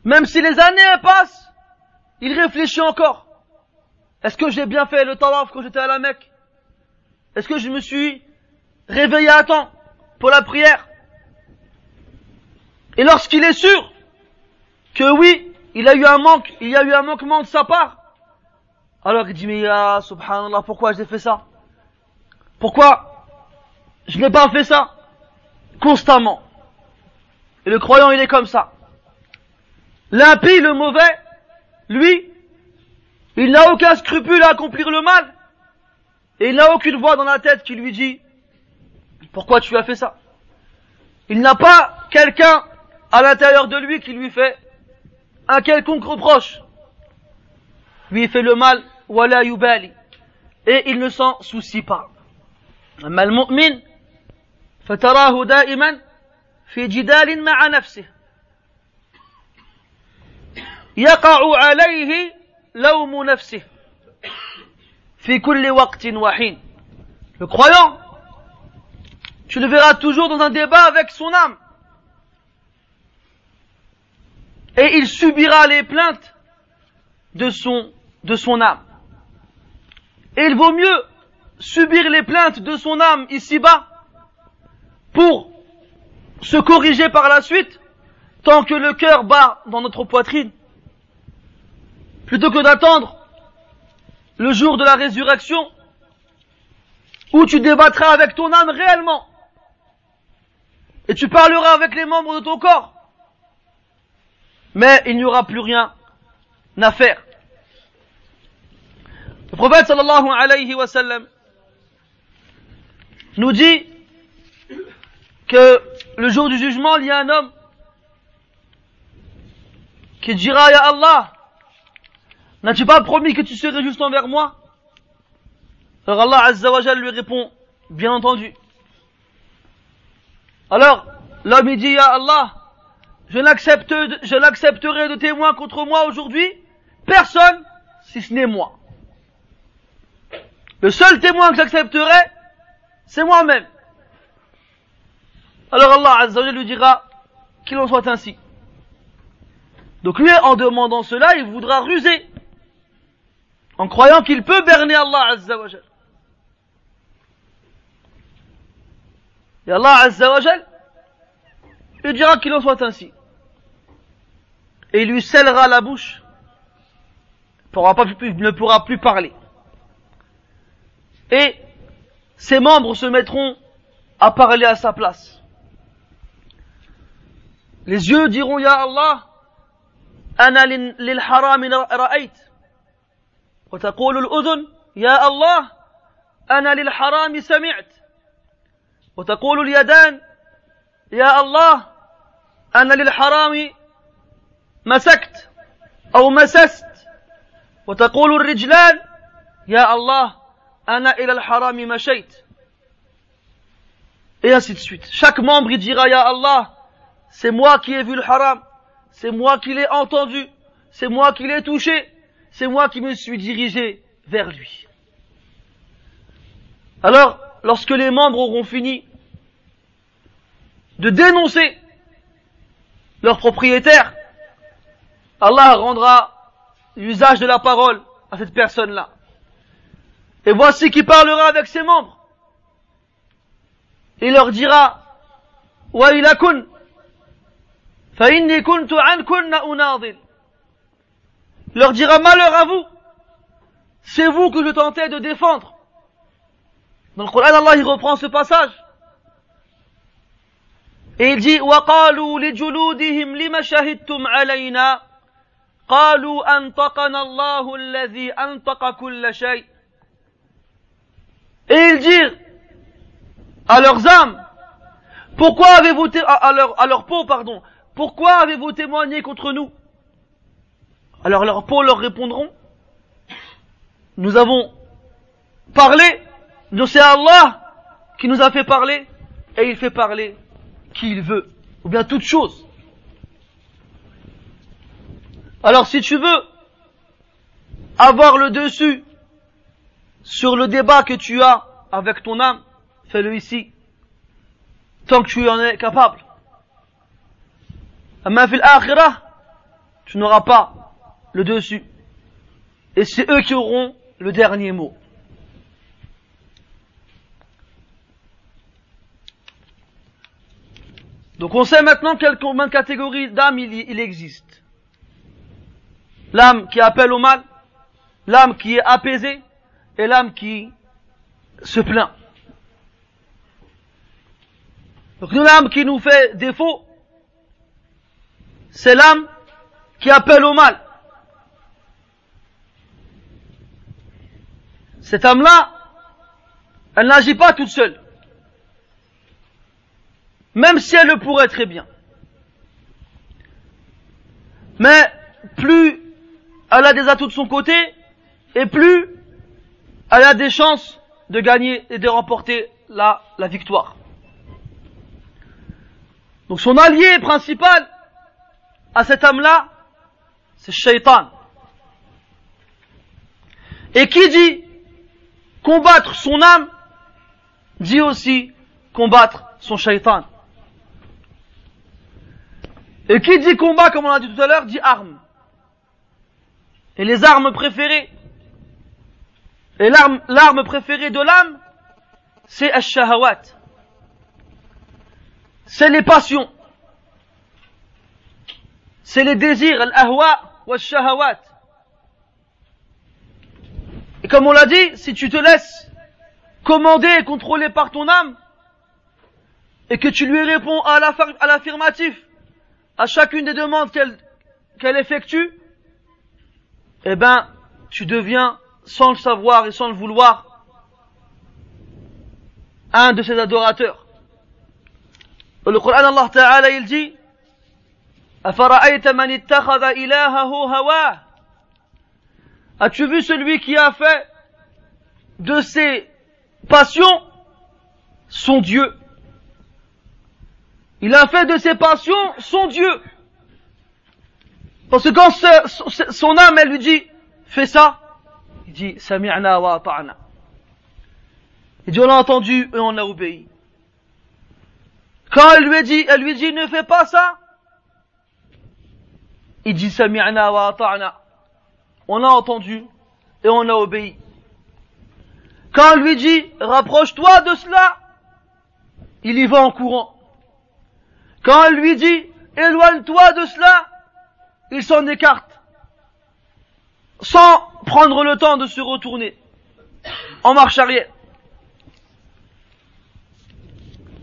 Même si les années passent, il réfléchit encore. Est-ce que j'ai bien fait le tawaf quand j'étais à la Mecque Est-ce que je me suis réveillé à temps pour la prière Et lorsqu'il est sûr que oui, il a eu un manque, il y a eu un manquement de sa part, alors il dit, mais subhanallah, pourquoi j'ai fait ça Pourquoi je n'ai pas fait ça Constamment. Et le croyant, il est comme ça. L'impie, le mauvais, lui, il n'a aucun scrupule à accomplir le mal. Et il n'a aucune voix dans la tête qui lui dit, pourquoi tu as fait ça? Il n'a pas quelqu'un à l'intérieur de lui qui lui fait un quelconque reproche. Lui il fait le mal, wala yubali. Et il ne s'en soucie pas. أما المؤمن فتراه دائما في جدال مع نفسه يقع عليه لوم نفسه في كل وقت وحين le croyant tu le verras toujours dans un débat avec son âme et il subira les plaintes de son, de son âme. Et il vaut mieux subir les plaintes de son âme ici-bas pour se corriger par la suite tant que le cœur bat dans notre poitrine plutôt que d'attendre le jour de la résurrection où tu débattras avec ton âme réellement et tu parleras avec les membres de ton corps mais il n'y aura plus rien à faire. Le prophète sallallahu alayhi wa sallam nous dit que le jour du jugement, il y a un homme qui dira, Ya Allah, n'as-tu pas promis que tu serais juste envers moi? Alors Allah Azza wa lui répond, bien entendu. Alors, l'homme il dit, Ya Allah, je n'accepterai de témoin contre moi aujourd'hui personne si ce n'est moi. Le seul témoin que j'accepterai, c'est moi-même. Alors Allah Azza lui dira qu'il en soit ainsi. Donc lui, en demandant cela, il voudra ruser, en croyant qu'il peut berner Allah Azza Et Allah Azza lui dira qu'il en soit ainsi et il lui scellera la bouche, pas, ne pourra plus parler. Et ses membres se mettront à parler à sa place. Les yeux diront, Ya Allah, أنا للحرام رأيت وتقول الأذن يا الله أنا للحرام سمعت وتقول اليدان يا الله أنا للحرام مسكت أو مسست وتقول الرجلان يا الله ana ila al-harami mashait. Et ainsi de suite. Chaque membre, il dira, Ya Allah, c'est moi qui ai vu le haram, c'est moi qui l'ai entendu, c'est moi qui l'ai touché, c'est moi qui me suis dirigé vers lui. Alors, lorsque les membres auront fini de dénoncer leur propriétaire, Allah rendra l'usage de la parole à cette personne-là. Et voici qui parlera avec ses membres. Il leur dira, وَإِلَكُنْ فَإِنِّي كُنْتُ عَنْكُنَّ أُنَاضِلْ leur dira malheur à vous. C'est vous que je tentais de défendre. Dans le Coran, Allah il reprend ce passage. Et il dit, وَقَالُوا لِجُلُودِهِمْ لِمَ شَهِدْتُمْ عَلَيْنَا قالوا أنطقنا الله الذي أنطق كل شيء et ils dirent à leurs âmes, pourquoi avez-vous, à, leur, à leur peau, pardon, pourquoi avez-vous témoigné contre nous? Alors leurs peaux leur répondront, nous avons parlé, nous c'est Allah qui nous a fait parler, et il fait parler qui il veut, ou bien toute chose. Alors si tu veux avoir le dessus sur le débat que tu as avec ton âme, fais-le ici. tant que tu en es capable. Tu n'auras pas le dessus. Et c'est eux qui auront le dernier mot. Donc on sait maintenant combien de catégories d'âmes il, il existe. L'âme qui appelle au mal, l'âme qui est apaisée et l'âme qui se plaint. L'âme qui nous fait défaut, c'est l'âme qui appelle au mal. Cette âme-là, elle n'agit pas toute seule. Même si elle le pourrait très bien. Mais plus elle a des atouts de son côté, et plus elle a des chances de gagner et de remporter la, victoire. Donc son allié principal à cette âme-là, c'est Shaitan. Et qui dit combattre son âme, dit aussi combattre son Shaitan. Et qui dit combat, comme on l'a dit tout à l'heure, dit arme. Et les armes préférées, et l'arme, préférée de l'âme, c'est ash-shahawat. C'est les passions. C'est les désirs, al-ahwa wa shahawat. Et comme on l'a dit, si tu te laisses commander et contrôler par ton âme, et que tu lui réponds à l'affirmatif, à chacune des demandes qu'elle effectue, eh ben, tu deviens, sans le savoir et sans le vouloir, un de ses adorateurs. le Coran, Allah Ta'ala, il dit, As-tu vu celui qui a fait de ses passions son Dieu? Il a fait de ses passions son Dieu. Parce que quand son âme, elle lui dit, fais ça, il dit, sami'na wa. Il dit, on a entendu et on a obéi. Quand elle lui dit, elle lui dit, ne fais pas ça, il dit, sami'na wa. On a entendu et on a obéi. Quand elle lui dit, rapproche-toi de cela, il y va en courant. Quand elle lui dit, éloigne-toi de cela, il s'en écarte sans prendre le temps de se retourner en marche arrière.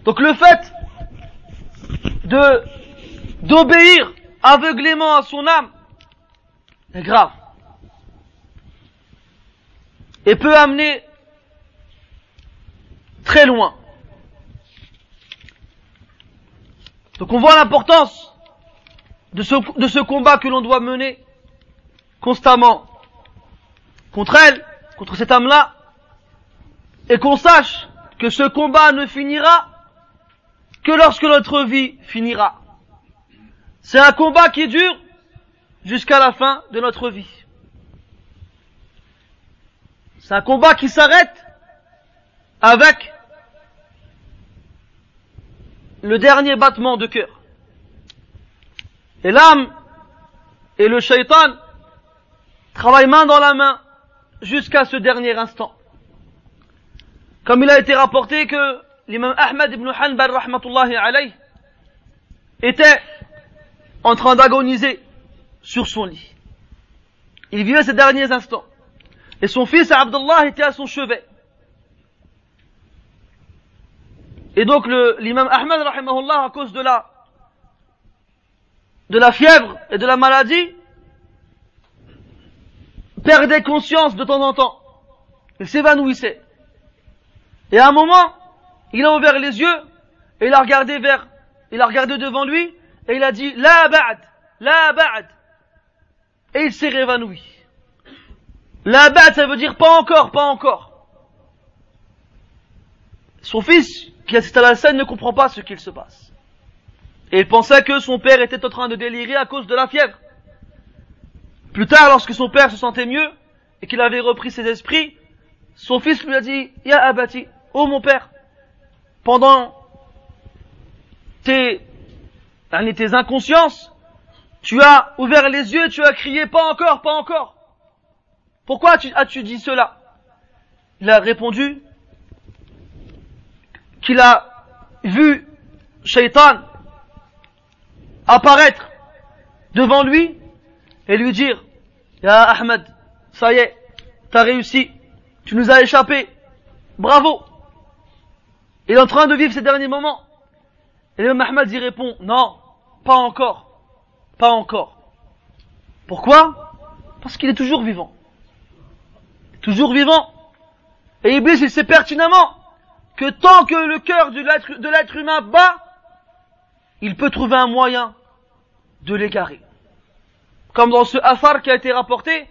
Donc le fait de d'obéir aveuglément à son âme est grave et peut amener très loin. Donc on voit l'importance de ce, de ce combat que l'on doit mener constamment contre elle, contre cette âme-là, et qu'on sache que ce combat ne finira que lorsque notre vie finira. C'est un combat qui dure jusqu'à la fin de notre vie. C'est un combat qui s'arrête avec le dernier battement de cœur. Et l'âme et le shaitan travaillent main dans la main jusqu'à ce dernier instant. Comme il a été rapporté que l'imam Ahmed ibn Hanbal rahmatullahi alayh était en train d'agoniser sur son lit. Il vivait ces derniers instants. Et son fils Abdullah était à son chevet. Et donc l'imam Ahmed rahimahullah à cause de la de la fièvre et de la maladie perdait conscience de temps en temps. Il s'évanouissait. Et à un moment, il a ouvert les yeux et il a regardé vers, il a regardé devant lui et il a dit La ba'd, la ba'd. Et il s'est réévanoui. La ba'd, ça veut dire pas encore, pas encore. Son fils, qui assiste à la scène, ne comprend pas ce qu'il se passe. Et il pensait que son père était en train de délirer à cause de la fièvre. Plus tard, lorsque son père se sentait mieux et qu'il avait repris ses esprits, son fils lui a dit, Ya abati, oh mon père, pendant tes, tes inconsciences, tu as ouvert les yeux, tu as crié pas encore, pas encore. Pourquoi as-tu dit cela? Il a répondu qu'il a vu Shaitan apparaître devant lui et lui dire Ya Ahmed, ça y est, t'as réussi, tu nous as échappé, bravo. Il est en train de vivre ces derniers moments. Et le Ahmed y répond Non, pas encore, pas encore. Pourquoi? Parce qu'il est toujours vivant. Toujours vivant. Et Iblis, il sait pertinemment que tant que le cœur de l'être humain bat, il peut trouver un moyen de l'égarer. Comme dans ce afar qui a été rapporté,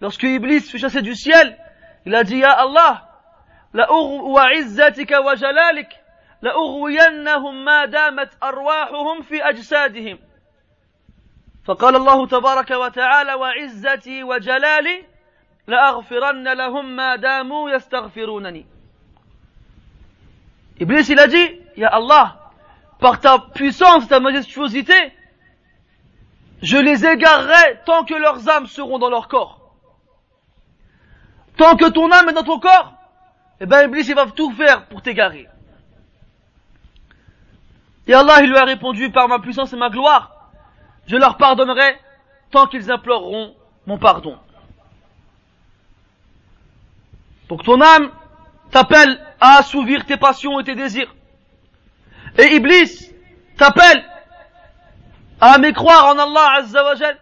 lorsque Iblis fut chassé du ciel, il a dit, Ya Allah, la wa izzatika wa jalalik, la أغوينهم ما دامت أرواحهم في أجسادهم فقال الله تبارك وتعالى وعزتي وجلالي لأغفرن لهم ما داموا يستغفرونني Iblis il a dit, Ya Allah, par ta puissance, ta majestuosité, je les égarerai tant que leurs âmes seront dans leur corps. Tant que ton âme est dans ton corps, eh ben Iblis il va tout faire pour t'égarer. Et Allah il lui a répondu par ma puissance et ma gloire, je leur pardonnerai tant qu'ils imploreront mon pardon. Donc ton âme t'appelle à assouvir tes passions et tes désirs. Et Iblis t'appelle à mécroire en Allah Azzawajal,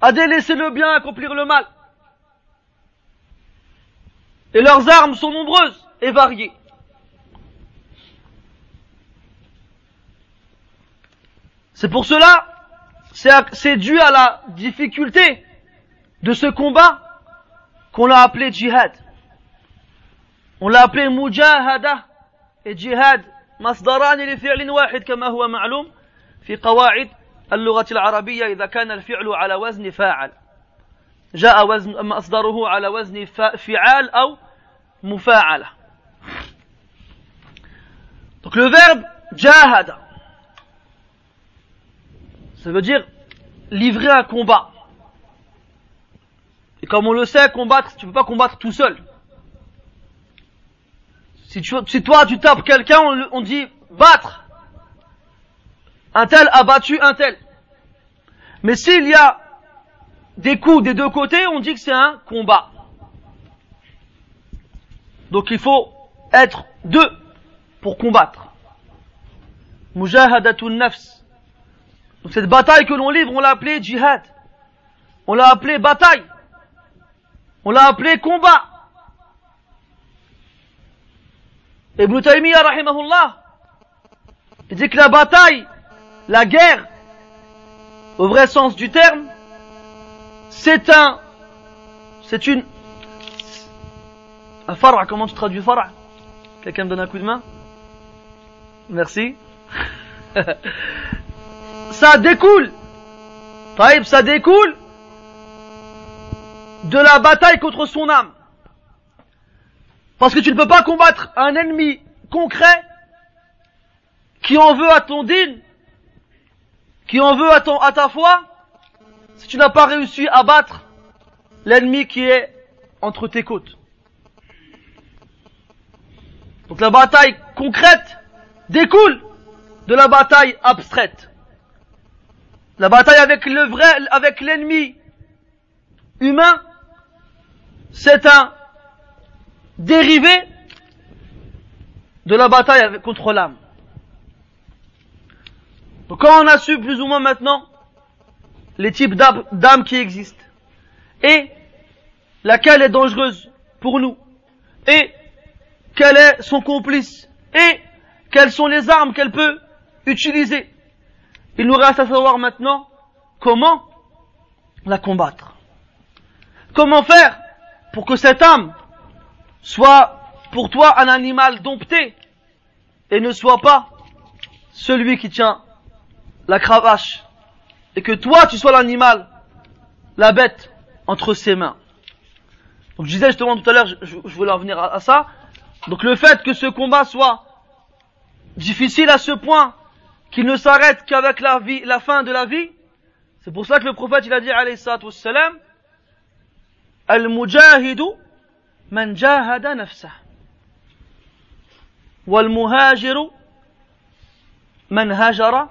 à délaisser le bien, à accomplir le mal. Et leurs armes sont nombreuses et variées. C'est pour cela, c'est dû à la difficulté de ce combat qu'on l'a appelé djihad. On l'a appelé mujahada et djihad. masdaran wahid. في قواعد اللغة العربية إذا كان الفعل على وزن فاعل جاء وزن مصدره على وزن فعال أو مفاعلة Donc le verbe jahada, ça veut dire livrer un combat. Et comme on le sait, combattre, tu peux pas combattre tout seul. Si, tu, si toi tu tapes quelqu'un, on, on dit battre. Un tel a battu un tel. Mais s'il y a des coups des deux côtés, on dit que c'est un combat. Donc il faut être deux pour combattre. Mujahadatun nafs. Cette bataille que l'on livre, on l'a appelée djihad. On l'a appelée bataille. On l'a appelé combat. Ibn Taymiyyah, rahimahullah, il dit que la bataille, la guerre, au vrai sens du terme, c'est un, c'est une, un fara, comment tu traduis fara? Quelqu'un me donne un coup de main? Merci. ça découle. Taïb, ça découle de la bataille contre son âme. Parce que tu ne peux pas combattre un ennemi concret qui en veut à ton din, qui en veut à, ta foi, si tu n'as pas réussi à battre l'ennemi qui est entre tes côtes. Donc la bataille concrète découle de la bataille abstraite. La bataille avec le vrai, avec l'ennemi humain c'est un dérivé de la bataille contre l'âme. Quand on a su plus ou moins maintenant les types d'âmes qui existent, et laquelle est dangereuse pour nous, et quel est son complice, et quelles sont les armes qu'elle peut utiliser, il nous reste à savoir maintenant comment la combattre. Comment faire pour que cette âme soit pour toi un animal dompté et ne soit pas celui qui tient la cravache, et que toi tu sois l'animal, la bête, entre ses mains. Donc je disais justement tout à l'heure, je, je, voulais en venir à, à, ça, donc le fait que ce combat soit difficile à ce point, qu'il ne s'arrête qu'avec la, vie, la fin de la vie, c'est pour ça que le prophète il a dit alayhi salatu wassalam, Al-Mujahidu man jahada nafsah. Wal-Muhajiru man hajara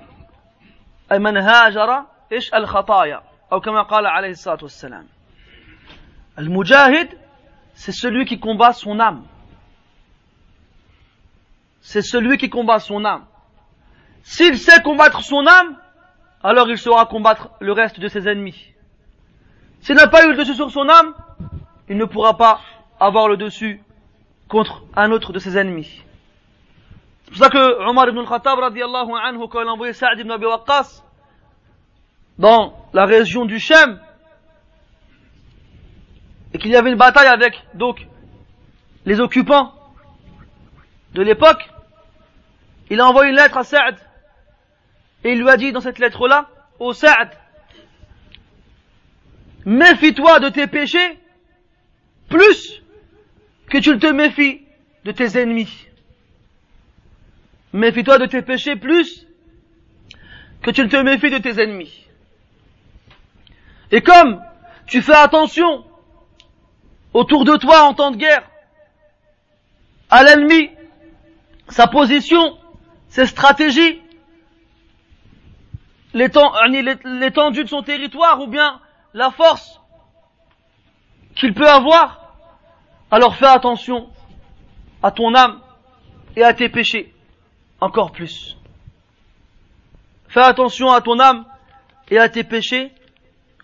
أي من هاجر إيش الخطايا أو كما قال عليه الصلاة والسلام المجاهد c'est celui qui combat son âme c'est celui qui combat son âme s'il sait combattre son âme alors il saura combattre le reste de ses ennemis s'il n'a pas eu le dessus sur son âme il ne pourra pas avoir le dessus contre un autre de ses ennemis c'est pour ça que Omar ibn al-Khattab, radiallahu anhu, quand il a envoyé Sa'd ibn Abi Waqqas dans la région du Shem, et qu'il y avait une bataille avec, donc, les occupants de l'époque, il a envoyé une lettre à Sa'd, et il lui a dit dans cette lettre-là, ô Sa'd, méfie-toi de tes péchés, plus que tu ne te méfies de tes ennemis. Méfie-toi de tes péchés plus que tu ne te méfies de tes ennemis. Et comme tu fais attention autour de toi en temps de guerre à l'ennemi, sa position, ses stratégies, l'étendue de son territoire ou bien la force qu'il peut avoir, alors fais attention à ton âme et à tes péchés encore plus. Fais attention à ton âme et à tes péchés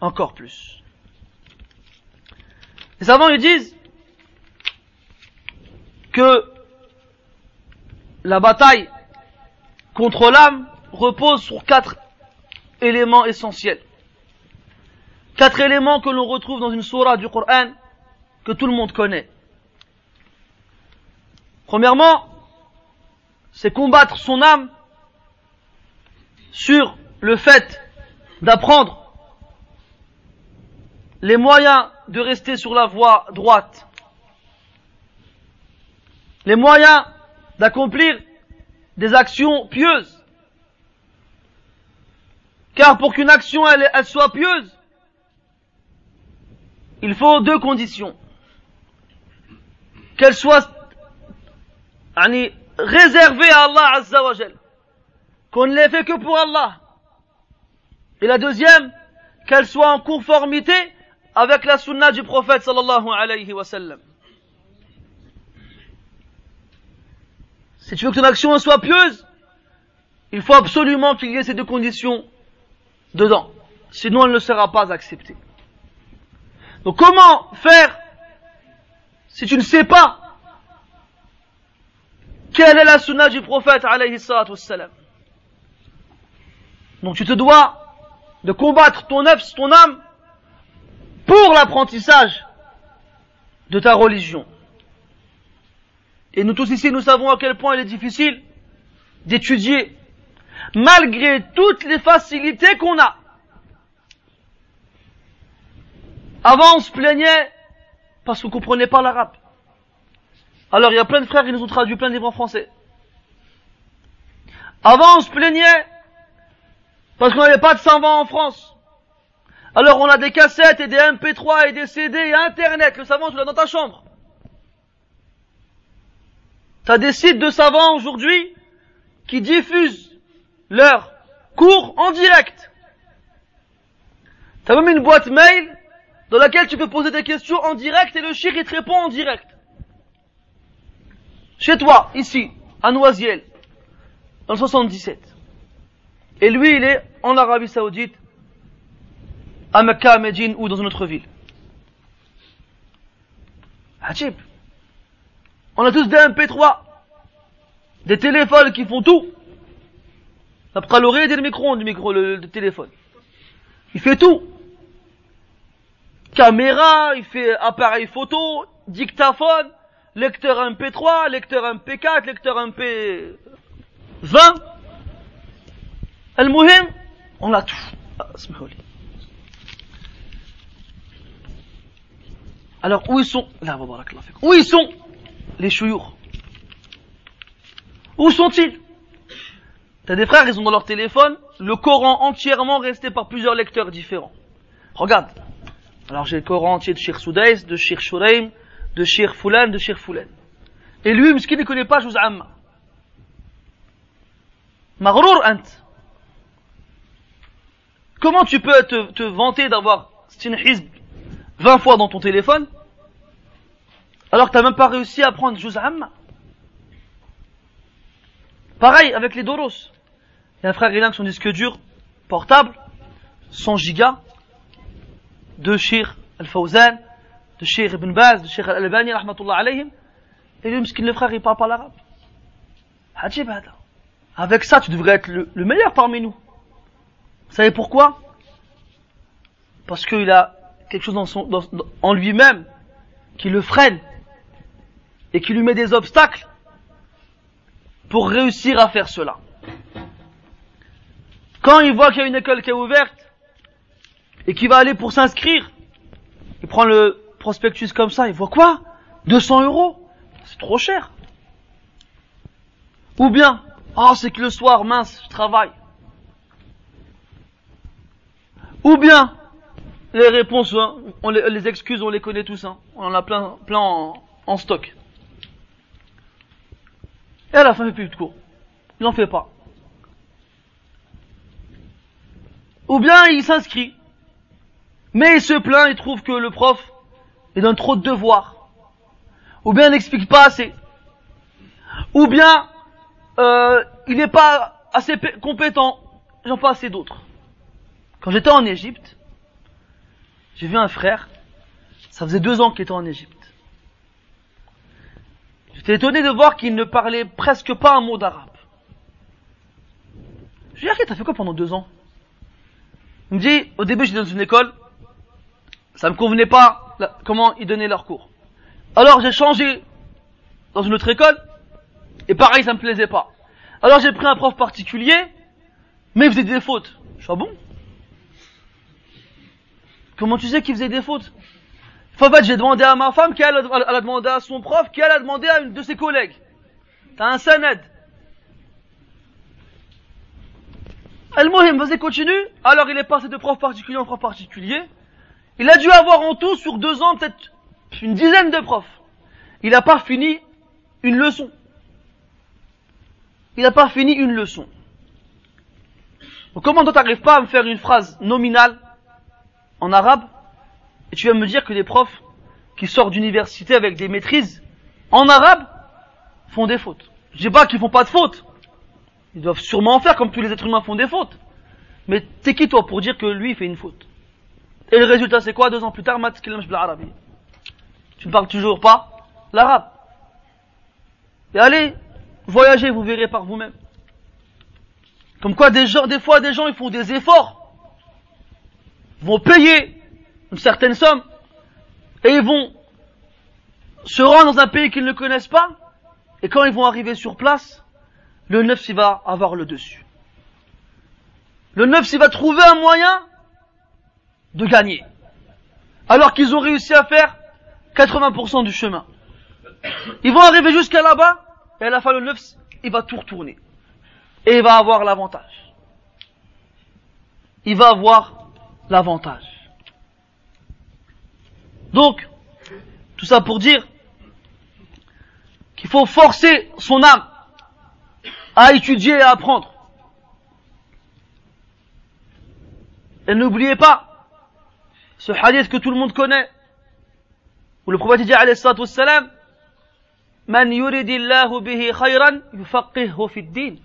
encore plus. Les savants ils disent que la bataille contre l'âme repose sur quatre éléments essentiels. Quatre éléments que l'on retrouve dans une surah du Coran que tout le monde connaît. Premièrement, c'est combattre son âme sur le fait d'apprendre les moyens de rester sur la voie droite, les moyens d'accomplir des actions pieuses. Car pour qu'une action elle, soit pieuse, il faut deux conditions. Qu'elle soit réservé à Allah Azza wa Qu'on ne les fait que pour Allah. Et la deuxième, qu'elle soit en conformité avec la sunna du prophète sallallahu alayhi wa sallam. Si tu veux que ton action soit pieuse, il faut absolument qu'il y ait ces deux conditions dedans. Sinon, elle ne sera pas acceptée. Donc comment faire si tu ne sais pas quelle est la sunna du prophète alayhi wassalam? Donc tu te dois de combattre ton œuf, ton âme, pour l'apprentissage de ta religion. Et nous tous ici, nous savons à quel point il est difficile d'étudier, malgré toutes les facilités qu'on a. Avant, on se plaignait parce qu'on comprenait pas l'arabe. Alors il y a plein de frères qui nous ont traduit plein de livres en français. Avant on se plaignait parce qu'on n'avait pas de savant en France. Alors on a des cassettes et des MP3 et des CD et Internet. Le savant tu l'as dans ta chambre. T'as des sites de savants aujourd'hui qui diffusent leurs cours en direct. T'as même une boîte mail dans laquelle tu peux poser des questions en direct et le chir il te répond en direct. Chez toi, ici, à Noisiel, le 77. Et lui, il est en Arabie Saoudite, à Mecca, à Medine ou dans une autre ville. Hachib. On a tous des MP3, des téléphones qui font tout. Après l'oreille le micro, du micro, le téléphone. Il fait tout. Caméra, il fait appareil photo, dictaphone, lecteur MP3, lecteur MP4, lecteur MP20. المهم on a tout. اسمحوا لي. Alors où ils sont Là, Où ils sont les chouyours Où sont-ils T'as des frères, ils ont dans leur téléphone le Coran entièrement resté par plusieurs lecteurs différents. Regarde. Alors j'ai le Coran entier de Shir Soudais, de Shir Shuraim, de Shir Fulan, de Shir Fulan. Et lui, qu'il ne connaît pas Juz Amma. Maghrour ant. Comment tu peux te, te vanter d'avoir Stin Hizb 20 fois dans ton téléphone alors que t'as même pas réussi à prendre Juz Pareil avec les Doros. Il y a un frère, il a son disque dur portable, 100 gigas, de Shir Al-Fawzan, de Shir Ibn Baz, de Shir Al-Albani, rahmatullah alayhim. Et lui, le frère, il parle pas l'arabe. Hajib, avec ça, tu devrais être le, meilleur parmi nous. Vous savez pourquoi? Parce qu'il a quelque chose dans son, en lui-même qui le freine et qui lui met des obstacles pour réussir à faire cela. Quand il voit qu'il y a une école qui est ouverte et qu'il va aller pour s'inscrire, il prend le prospectus comme ça, il voit quoi? 200 euros C'est trop cher. Ou bien, oh c'est que le soir, mince, je travaille. Ou bien, les réponses, hein, on les, excuses, on les connaît tous, hein. on en a plein, plein en, stock. Et à la fin, il fait plus de cours. Il n'en fait pas. Ou bien il s'inscrit. Mais il se plaint, il trouve que le prof il donne trop de devoirs. Ou bien il n'explique pas assez. Ou bien euh, il n'est pas assez compétent. J'en pas assez d'autres. Quand j'étais en Égypte, j'ai vu un frère, ça faisait deux ans qu'il était en Égypte. J'étais étonné de voir qu'il ne parlait presque pas un mot d'arabe. Je lui ai dit, t'as fait quoi pendant deux ans? Il me dit, au début j'étais dans une école, ça me convenait pas comment ils donnaient leurs cours. Alors j'ai changé dans une autre école, et pareil ça me plaisait pas. Alors j'ai pris un prof particulier, mais il faisait des fautes. Je suis ah bon? Comment tu sais qu'il faisait des fautes? En fait, j'ai demandé à ma femme, qu'elle a demandé à son prof, qu'elle a demandé à une de ses collègues. T'as un sanad. Al-Mohim, vas-y, continue. Alors il est passé de prof particulier en prof particulier. Il a dû avoir en tout, sur deux ans, peut-être une dizaine de profs. Il n'a pas fini une leçon. Il n'a pas fini une leçon. Donc comment toi t'arrives pas à me faire une phrase nominale en arabe et tu vas me dire que les profs qui sortent d'université avec des maîtrises en arabe font des fautes. Je dis pas qu'ils font pas de fautes. Ils doivent sûrement en faire comme tous les êtres humains font des fautes. Mais t'es qui toi pour dire que lui fait une faute? Et le résultat c'est quoi? Deux ans plus tard, tu ne parles toujours pas l'arabe. Et allez, voyagez, vous verrez par vous-même. Comme quoi des, gens, des fois des gens ils font des efforts, vont payer une certaine somme, et ils vont se rendre dans un pays qu'ils ne connaissent pas, et quand ils vont arriver sur place, le neuf, il va avoir le dessus. Le neuf, il va trouver un moyen de gagner. Alors qu'ils ont réussi à faire 80% du chemin. Ils vont arriver jusqu'à là-bas, et à la fin, le neuf, il va tout retourner. Et il va avoir l'avantage. Il va avoir l'avantage. Donc, tout ça pour dire qu'il faut forcer son âme à étudier et à apprendre. Et n'oubliez pas ce hadith que tout le monde connaît, où le prophète dit alayhi salatu wassalam, Man yuridillahu bihi khayran yufaqihu fi din.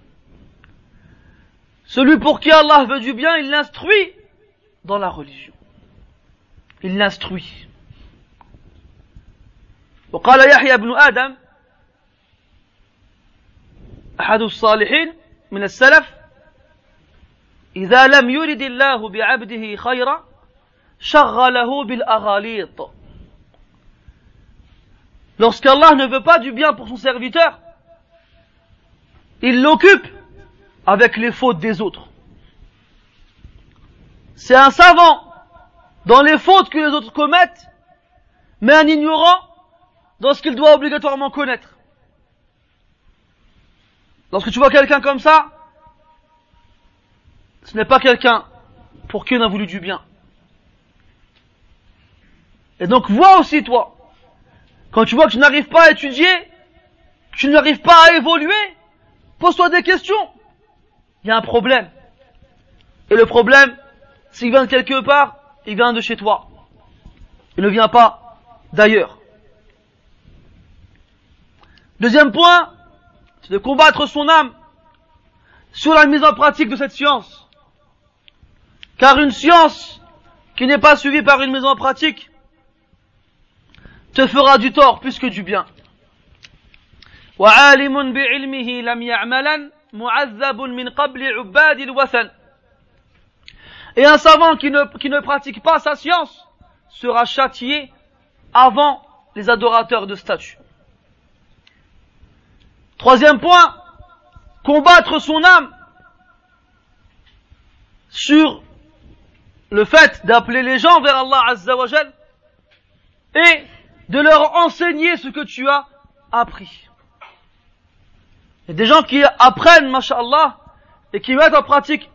Celui pour qui Allah veut du bien, il l'instruit dans la religion. Il l'instruit. وقال يحيى بن آدم أحد الصالحين من السلف إذا لم يرد الله بعبده خيرا شغله بالأغاليط Lorsqu'Allah ne veut pas du bien pour son serviteur, il l'occupe avec les fautes des autres. C'est un savant dans les fautes que les autres commettent, mais un ignorant dans ce qu'il doit obligatoirement connaître. Lorsque tu vois quelqu'un comme ça, ce n'est pas quelqu'un pour qui on a voulu du bien. Et donc vois aussi toi, quand tu vois que tu n'arrives pas à étudier, que tu n'arrives pas à évoluer, pose-toi des questions. Il y a un problème. Et le problème, s'il vient de quelque part, il vient de chez toi. Il ne vient pas d'ailleurs. Deuxième point, c'est de combattre son âme sur la mise en pratique de cette science. Car une science qui n'est pas suivie par une mise en pratique te fera du tort plus que du bien. Et un savant qui ne, qui ne pratique pas sa science sera châtié avant les adorateurs de statues. Troisième point, combattre son âme sur le fait d'appeler les gens vers Allah Azza wa et de leur enseigner ce que tu as appris. Il y a des gens qui apprennent, masha'Allah, et qui mettent en pratique,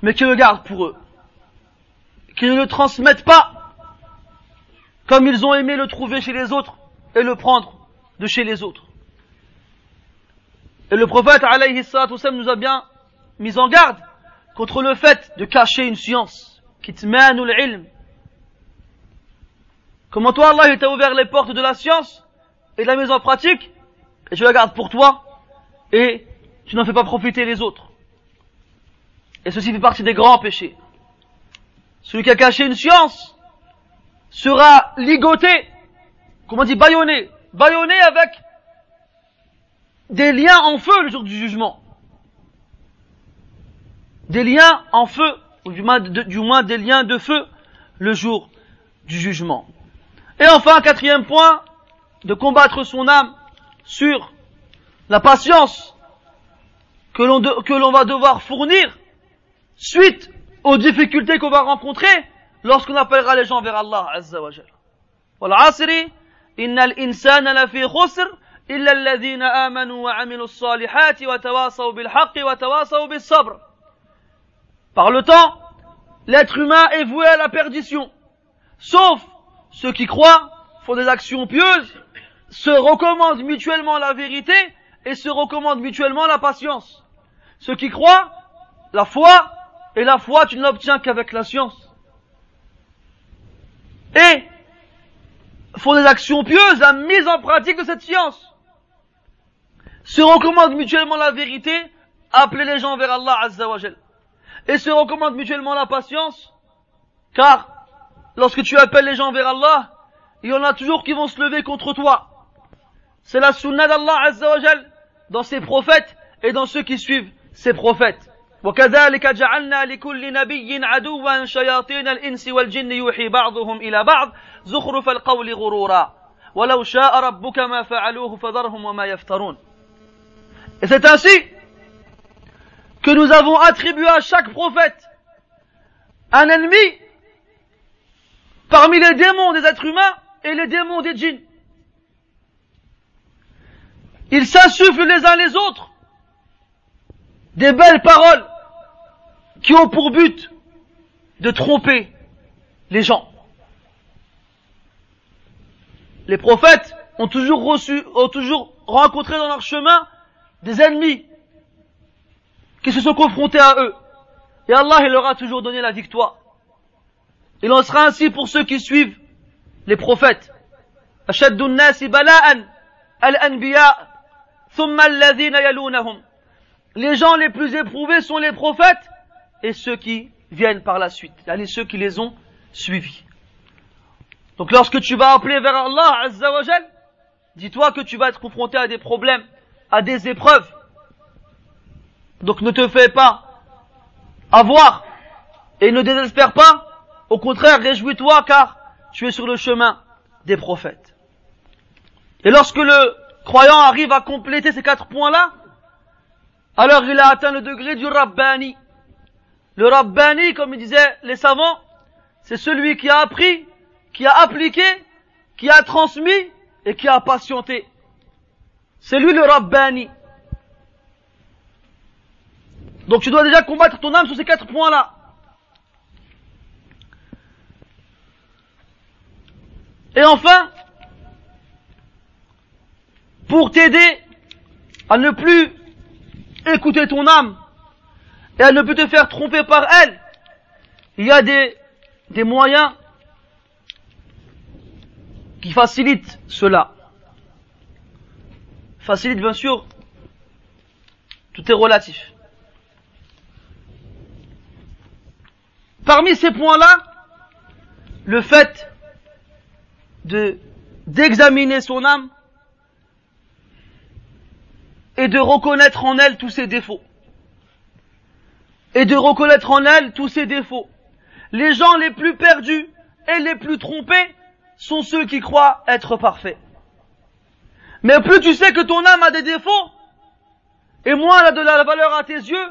mais qui le gardent pour eux. Qui ne le transmettent pas comme ils ont aimé le trouver chez les autres et le prendre de chez les autres. Et le prophète, alayhi nous a bien mis en garde contre le fait de cacher une science. Kitmanul ilm. Comment toi, Allah, il t'a ouvert les portes de la science et de la mise en pratique, et tu la gardes pour toi, et tu n'en fais pas profiter les autres. Et ceci fait partie des grands péchés. Celui qui a caché une science sera ligoté, comment dit, baïonné, baïonné avec des liens en feu le jour du jugement. Des liens en feu, ou du moins des liens de feu le jour du jugement. Et enfin, quatrième point, de combattre son âme sur la patience que l'on, que l'on va devoir fournir suite aux difficultés qu'on va rencontrer lorsqu'on appellera les gens vers Allah Azza wa Jalla. والعصر إن الإنسان لفي خسر إلا الذين آمنوا وعملوا الصالحات وتواصوا بالحق وتواصوا بالصبر. Par le temps, l'être humain est voué à la perdition, sauf ceux qui croient, font des actions pieuses, se recommandent mutuellement la vérité et se recommandent mutuellement la patience. Ceux qui croient, la foi, et la foi tu ne l'obtiens qu'avec la science. Et font des actions pieuses, la mise en pratique de cette science. Se recommandent mutuellement la vérité, appeler les gens vers Allah Azza wa Et se recommandent mutuellement la patience, car lorsque tu appelles les gens vers Allah, il y en a toujours qui vont se lever contre toi. C'est la sunna d'Allah Azza wa dans ses prophètes et dans ceux qui suivent ses prophètes. وكذلك جعلنا لكل نبي عدوا شياطين الإنس والجن يوحي بعضهم إلى بعض زخرف القول غرورا ولو شاء ربك ما فعلوه فذرهم وما يفترون Et c'est ainsi que nous avons attribué à chaque prophète un ennemi parmi les démons des êtres humains et les démons des djinns. Ils s'insufflent les uns les autres des belles paroles qui ont pour but de tromper les gens. Les prophètes ont toujours reçu, ont toujours rencontré dans leur chemin des ennemis qui se sont confrontés à eux. Et Allah, leur a toujours donné la victoire. Il en sera ainsi pour ceux qui suivent les prophètes. Les gens les plus éprouvés sont les prophètes et ceux qui viennent par la suite, c'est-à-dire ceux qui les ont suivis. Donc lorsque tu vas appeler vers Allah Azza dis-toi que tu vas être confronté à des problèmes, à des épreuves. Donc ne te fais pas avoir et ne désespère pas au contraire, réjouis-toi car tu es sur le chemin des prophètes. Et lorsque le croyant arrive à compléter ces quatre points-là, alors il a atteint le degré du Rabbani. Le Rabbani, comme disaient les savants, c'est celui qui a appris, qui a appliqué, qui a transmis et qui a patienté. C'est lui le Rabbani. Donc tu dois déjà combattre ton âme sur ces quatre points-là. Et enfin, pour t'aider à ne plus écouter ton âme et à ne plus te faire tromper par elle, il y a des, des moyens qui facilitent cela. Facilite bien sûr, tout est relatif. Parmi ces points-là, le fait de d'examiner son âme et de reconnaître en elle tous ses défauts. Et de reconnaître en elle tous ses défauts. Les gens les plus perdus et les plus trompés sont ceux qui croient être parfaits. Mais plus tu sais que ton âme a des défauts, et moins elle a de la valeur à tes yeux,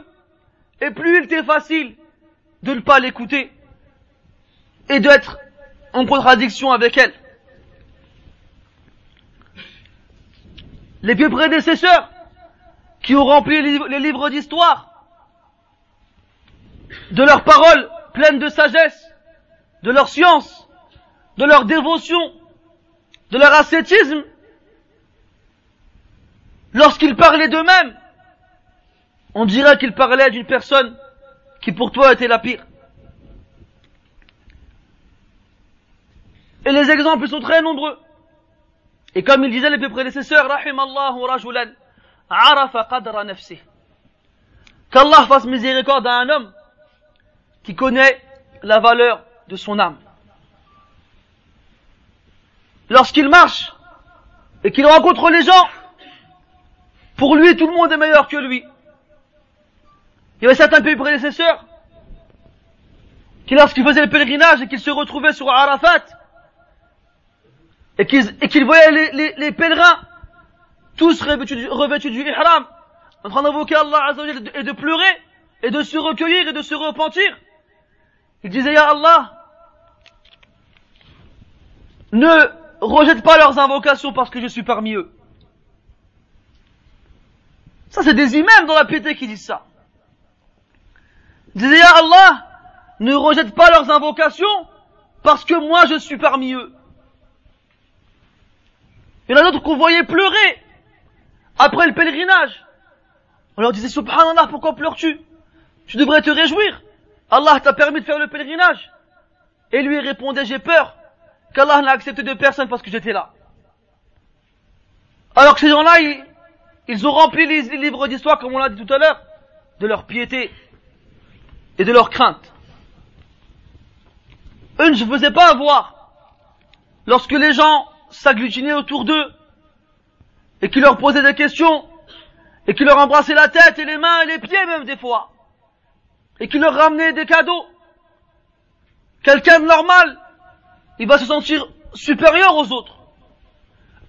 et plus il t'est facile de ne pas l'écouter et d'être en contradiction avec elle. Les vieux prédécesseurs qui ont rempli les livres d'histoire de leurs paroles pleines de sagesse, de leur science, de leur dévotion, de leur ascétisme, lorsqu'ils parlaient d'eux-mêmes, on dirait qu'ils parlaient d'une personne qui pour toi était la pire. Et les exemples sont très nombreux. Et comme il disait les prédécesseurs, rahimallahu rajulan, arafa qadra. Qu'Allah fasse miséricorde à un homme qui connaît la valeur de son âme. Lorsqu'il marche et qu'il rencontre les gens, pour lui tout le monde est meilleur que lui. Il y avait certains pays prédécesseurs qui lorsqu'ils faisaient le pèlerinage et qu'ils se retrouvaient sur Arafat et qu'ils voyaient les, les, pèlerins. Tous revêtus revêtus du ihram. En train d'invoquer Allah et de pleurer. Et de se recueillir et de se repentir. Ils disaient Ya Allah ne rejette pas leurs invocations parce que je suis parmi eux. Ça c'est des imams dans la piété qui disent ça. Disait, Ya Allah, ne rejette pas leurs invocations parce que moi je suis parmi eux. Il y en a d'autres qu'on voyait pleurer après le pèlerinage. On leur disait, Subhanallah, pourquoi pleures-tu? Tu devrais te réjouir. Allah t'a permis de faire le pèlerinage. Et lui répondait, j'ai peur qu'Allah n'a accepté de personne parce que j'étais là. Alors que ces gens-là, ils, ont rempli les livres d'histoire, comme on l'a dit tout à l'heure, de leur piété, et de leur crainte. Eux ne se faisaient pas avoir lorsque les gens s'agglutinaient autour d'eux et qui leur posaient des questions et qui leur embrassaient la tête et les mains et les pieds même des fois et qui leur ramenaient des cadeaux. Quelqu'un de normal, il va se sentir supérieur aux autres.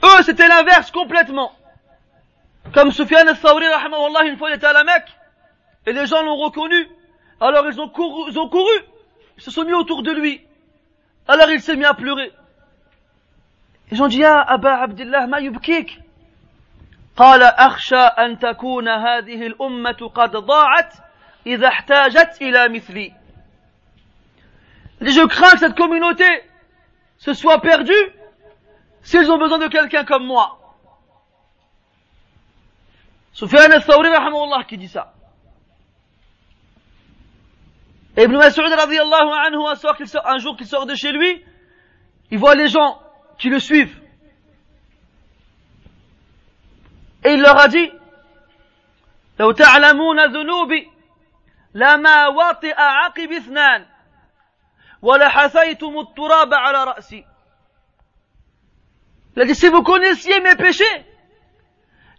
Eux, c'était l'inverse complètement. Comme Soufiane al-Thawri, une fois, il était à la Mecque, et les gens l'ont reconnu, alors ils ont couru, ils ont couru, ils se sont mis autour de lui. Alors il s'est mis à pleurer. Ils ont dit, ah, Abba Abdullah, ma yubkik. قال أخشى أن تكون هذه الأمة قد ضاعت إذا احتاجت إلى مثلي. Je crains que cette communauté se soit perdue s'ils ont besoin de quelqu'un comme moi. Soufiane al-Thawri, qui dit ça. Ibn Mas'ud radiallahu anhu, un jour qu'il sort de chez lui, il voit les gens qui le suivent. Et il leur a dit, لو تعلمون ذنوبي لما وطئ عقب اثنان ولحثيتم التراب على رأسي Il a dit, si vous connaissiez mes péchés,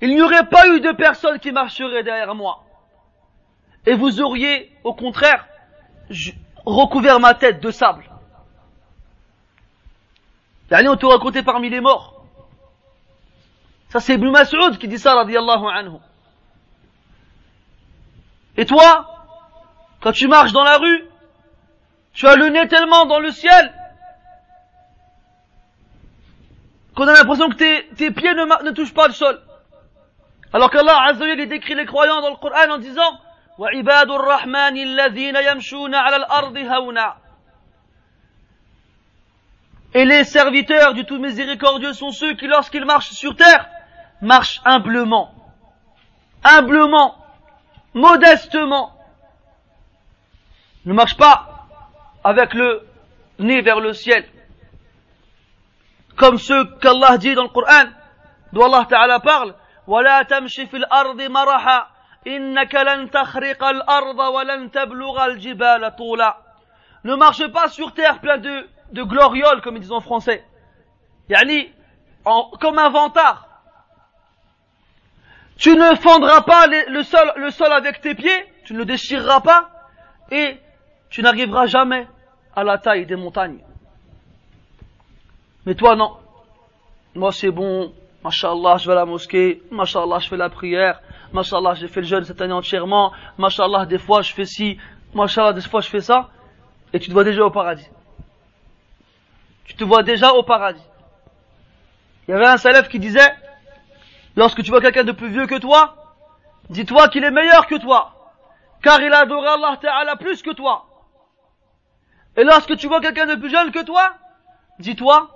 il n'y aurait pas eu de personne qui marcherait derrière moi. Et vous auriez, au contraire, recouvert ma tête de sable. on te racontait parmi les morts. Ça, c'est Ibn Mas'ud qui dit ça, radiallahu anhu. Et toi, quand tu marches dans la rue, tu as le nez tellement dans le ciel qu'on a l'impression que tes, pieds ne, touchent pas le sol. Alors qu'Allah Azzawajal décrit les croyants dans le Coran en disant « Wa ibadur rahmani alladhina yamshuna al-ardi » Et les serviteurs du tout miséricordieux sont ceux qui, lorsqu'ils marchent sur terre, marchent humblement, humblement, modestement. Ne marchent pas avec le nez vers le ciel. Comme ceux qu'Allah dit dans le Coran, d'où Allah Ta'ala parle, ولا تمشي في الأرض مرحا إنك لن تخرق الأرض ولن تبلغ الجبال طولا Ne marche pas sur terre plein de, de glorioles, comme ils disent en français. Yani, en, comme un vantard. Tu ne fendras pas les, le, sol, le sol avec tes pieds, tu ne le déchireras pas, et tu n'arriveras jamais à la taille des montagnes. Mais toi, non. Moi, c'est bon. Mashallah, je vais à la mosquée. Mashallah, je fais la prière. Mashallah, j'ai fait le jeûne cette année entièrement. Mashallah, des fois, je fais ci. Mashallah, des fois, je fais ça. Et tu te vois déjà au paradis. Tu te vois déjà au paradis. Il y avait un salaf qui disait, lorsque tu vois quelqu'un de plus vieux que toi, dis-toi qu'il est meilleur que toi. Car il a adoré Allah Ta'ala plus que toi. Et lorsque tu vois quelqu'un de plus jeune que toi, dis-toi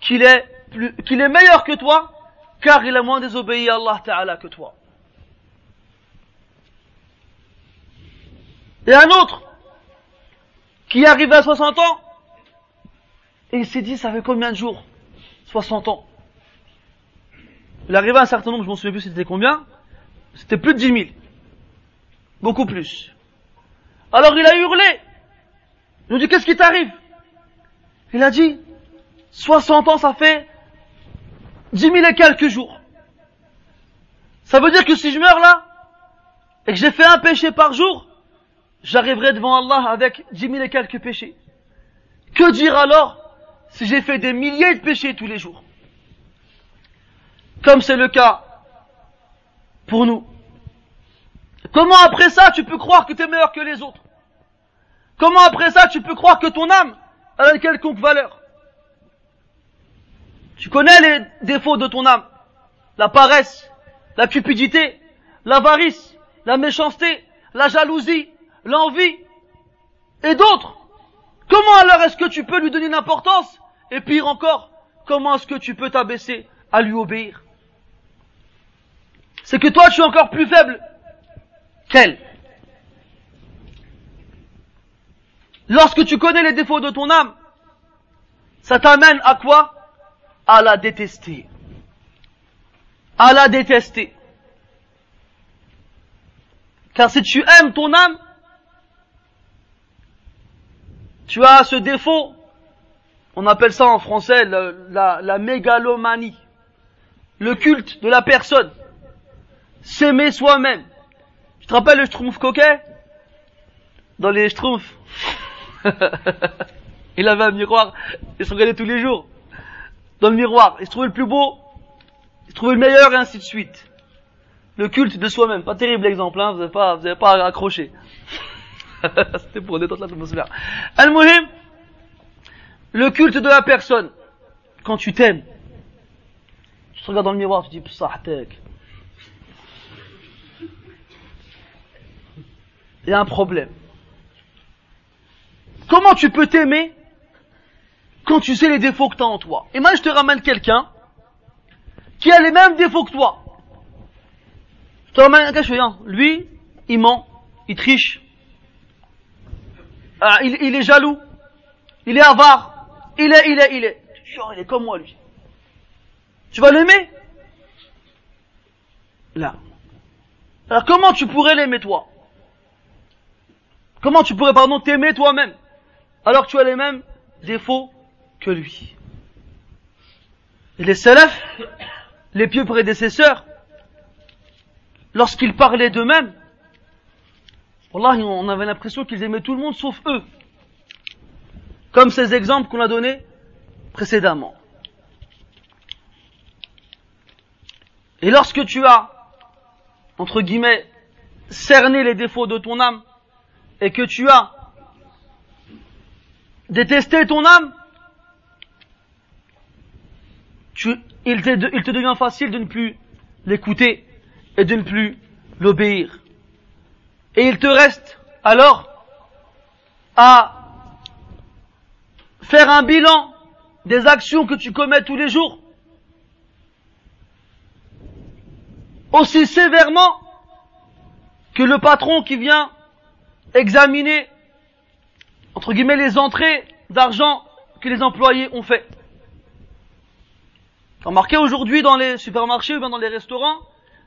qu'il est plus, qu'il est meilleur que toi, car il a moins désobéi à Allah Ta'ala que toi. Et un autre, qui est arrivé à 60 ans, et il s'est dit, ça fait combien de jours? 60 ans. Il arrivé à un certain nombre, je m'en souviens plus c'était combien, c'était plus de 10 000. Beaucoup plus. Alors il a hurlé. Il nous dit, qu'est-ce qui t'arrive? Il a dit, 60 ans, ça fait 10 000 et quelques jours. Ça veut dire que si je meurs là, et que j'ai fait un péché par jour, j'arriverai devant Allah avec 10 000 et quelques péchés. Que dire alors? Si j'ai fait des milliers de péchés tous les jours Comme c'est le cas pour nous. Comment après ça tu peux croire que tu es meilleur que les autres? Comment après ça tu peux croire que ton âme a une quelconque valeur? Tu connais les défauts de ton âme? La paresse, la cupidité, l'avarice, la méchanceté, la jalousie, l'envie et d'autres. Comment alors est-ce que tu peux lui donner une importance Et pire encore, comment est-ce que tu peux t'abaisser à lui obéir? C'est que toi tu es encore plus faible qu'elle. Lorsque tu connais les défauts de ton âme, ça t'amène à quoi? À la détester. À la détester. Car si tu aimes ton âme, tu as ce défaut, on appelle ça en français la, la, mégalomanie, le culte de la personne, s'aimer soi-même. Tu te rappelles le schtroumpf coquet? Dans les schtroumpfs, il avait un miroir, il se regardait tous les jours. Dans le miroir, il se trouvait le plus beau, il se trouvait le meilleur et ainsi de suite. Le culte de soi-même, pas terrible exemple, hein, vous n'avez pas, vous avez pas accroché. C'était pour détendre l'atmosphère. Al-Muhim, le culte de la personne. Quand tu t'aimes, tu te regardes dans le miroir, tu dis, Psahtek. Il y a un problème. Comment tu peux t'aimer quand tu sais les défauts que tu as en toi? Et moi, je te ramène quelqu'un qui a les mêmes défauts que toi. Je te ramène quelqu'un, lui, il ment, il triche, ah, il, est jaloux, il est avare, il est, il est, il est. Il est comme moi, lui. Tu vas l'aimer? Là. Alors comment tu pourrais l'aimer toi? Comment tu pourrais, pardon, t'aimer toi-même? Alors que tu as les mêmes défauts que lui Et les salafs, les pieux prédécesseurs, lorsqu'ils parlaient d'eux-mêmes, on avait l'impression qu'ils aimaient tout le monde sauf eux. Comme ces exemples qu'on a donnés précédemment. Et lorsque tu as, entre guillemets, cerné les défauts de ton âme, et que tu as détesté ton âme, il te devient facile de ne plus l'écouter et de ne plus l'obéir. Et il te reste alors à faire un bilan des actions que tu commets tous les jours aussi sévèrement que le patron qui vient examiner, entre guillemets, les entrées d'argent que les employés ont fait. Remarquez aujourd'hui dans les supermarchés ou bien dans les restaurants,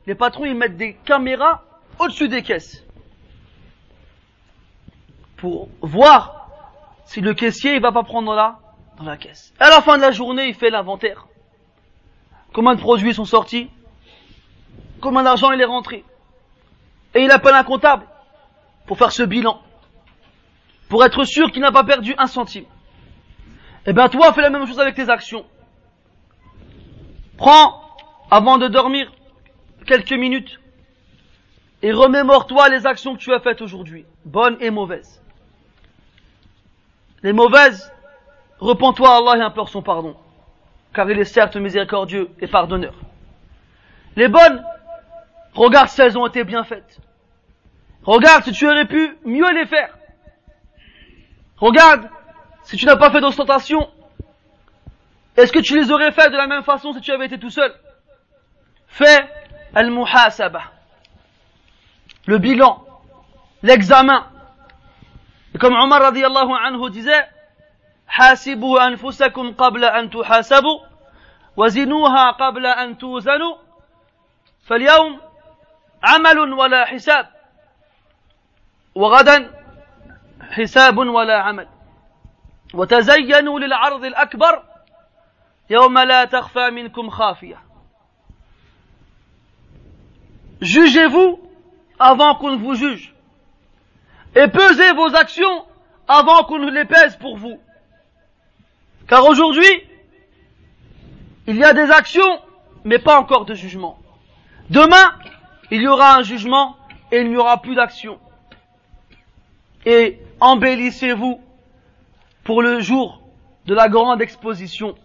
les patrons ils mettent des caméras au-dessus des caisses pour voir si le caissier il va pas prendre là dans la caisse. À la fin de la journée, il fait l'inventaire. Combien de produits sont sortis? Combien d'argent il est rentré? Et il appelle un comptable pour faire ce bilan. Pour être sûr qu'il n'a pas perdu un centime. Eh bien toi, fais la même chose avec tes actions. Prends, avant de dormir, quelques minutes et remémore-toi les actions que tu as faites aujourd'hui, bonnes et mauvaises. Les mauvaises, repens-toi à Allah et implore son pardon, car il est certes miséricordieux et pardonneur. Les bonnes, regarde si elles ont été bien faites. Regarde si tu aurais pu mieux les faire. Regarde si tu n'as pas fait d'ostentation. Est-ce que tu les aurais fait de la même façon si tu avais été tout seul? Fais al-muhasaba. Le bilan, l'examen. Comme Omar radiallahu anhu disait, حاسبوا أنفسكم قبل أن تحاسبوا وزنوها قبل أن توزنوا. فاليوم عمل ولا حساب. وغدا حساب ولا عمل. وتزينوا للعرض الأكبر يوم لا تخفى منكم خافية. Jugez-vous avant qu'on vous juge. Et pesez vos actions avant qu'on ne les pèse pour vous. Car aujourd'hui, il y a des actions, mais pas encore de jugement. Demain, il y aura un jugement et il n'y aura plus d'action. Et embellissez-vous pour le jour de la grande exposition,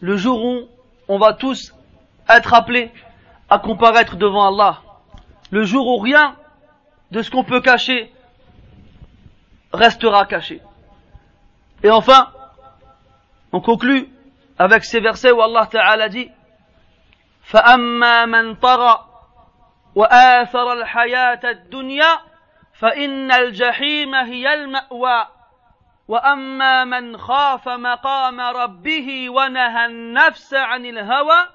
le jour où on va tous être appelés à comparaître devant Allah, le jour où rien de ce qu'on peut cacher restera caché. Et enfin, on conclut avec ces versets où Allah Ta'ala dit فأما من طغى وآثر الحياة الدنيا فإن الجحيم هي المأوى وأما من خاف مقام ربه ونهى النفس عن الهوى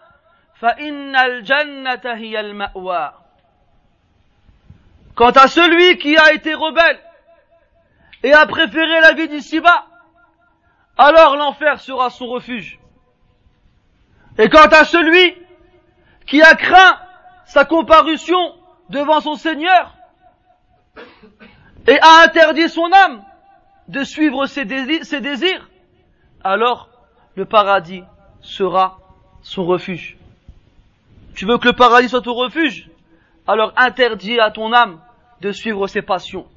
فإن الجنة هي المأوى Quant à celui qui a été rebelle et a préféré la vie d'ici-bas, alors l'enfer sera son refuge. Et quant à celui qui a craint sa comparution devant son Seigneur et a interdit son âme de suivre ses désirs, ses désirs alors le paradis sera son refuge. Tu veux que le paradis soit ton refuge? Alors interdis à ton âme de suivre ses passions.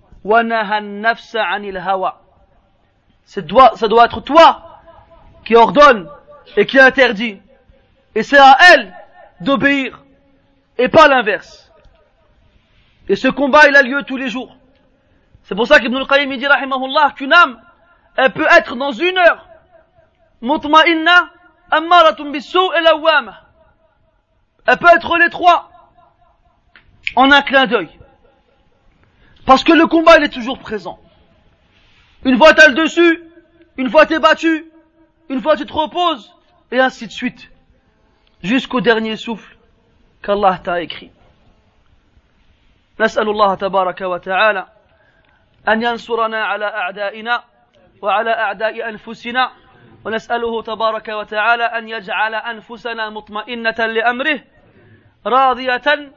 Ça doit, ça doit être toi qui ordonne et qui interdit. Et c'est à elle d'obéir et pas l'inverse. Et ce combat, il a lieu tous les jours. C'est pour ça qu'Ibn al-Qayyim dit, qu'une âme, elle peut être dans une heure, mutma'inna, ammaratun bissu et. Elle peut être les trois, en un clin d'œil. Parce que le combat, il est toujours présent. Une fois t'as le dessus, une fois t'es battu, une fois tu te reposes, et ainsi de suite. Jusqu'au dernier souffle qu'Allah t'a écrit. نسأل الله تبارك وتعالى أن ينصرنا على أعدائنا وعلى أعداء أنفسنا ونسأله تبارك وتعالى أن يجعل أنفسنا مطمئنة لأمره راضية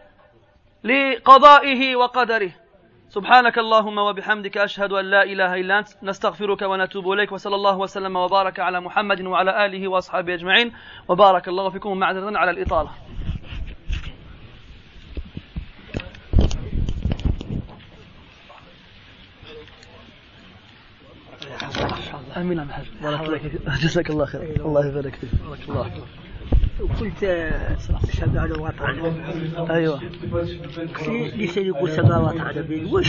لقضائه وقدره سبحانك اللهم وبحمدك أشهد أن لا إله إلا أنت نستغفرك ونتوب إليك وصلى الله وسلم وبارك على محمد وعلى آله وأصحابه أجمعين وبارك الله فيكم ومعذرة على الإطالة. آمين عم حاج جزاك الله خير الله يبارك فيك. بارك الله فيك. وقلت سبع لغات عربية أيوه. ليس يقول عربية وش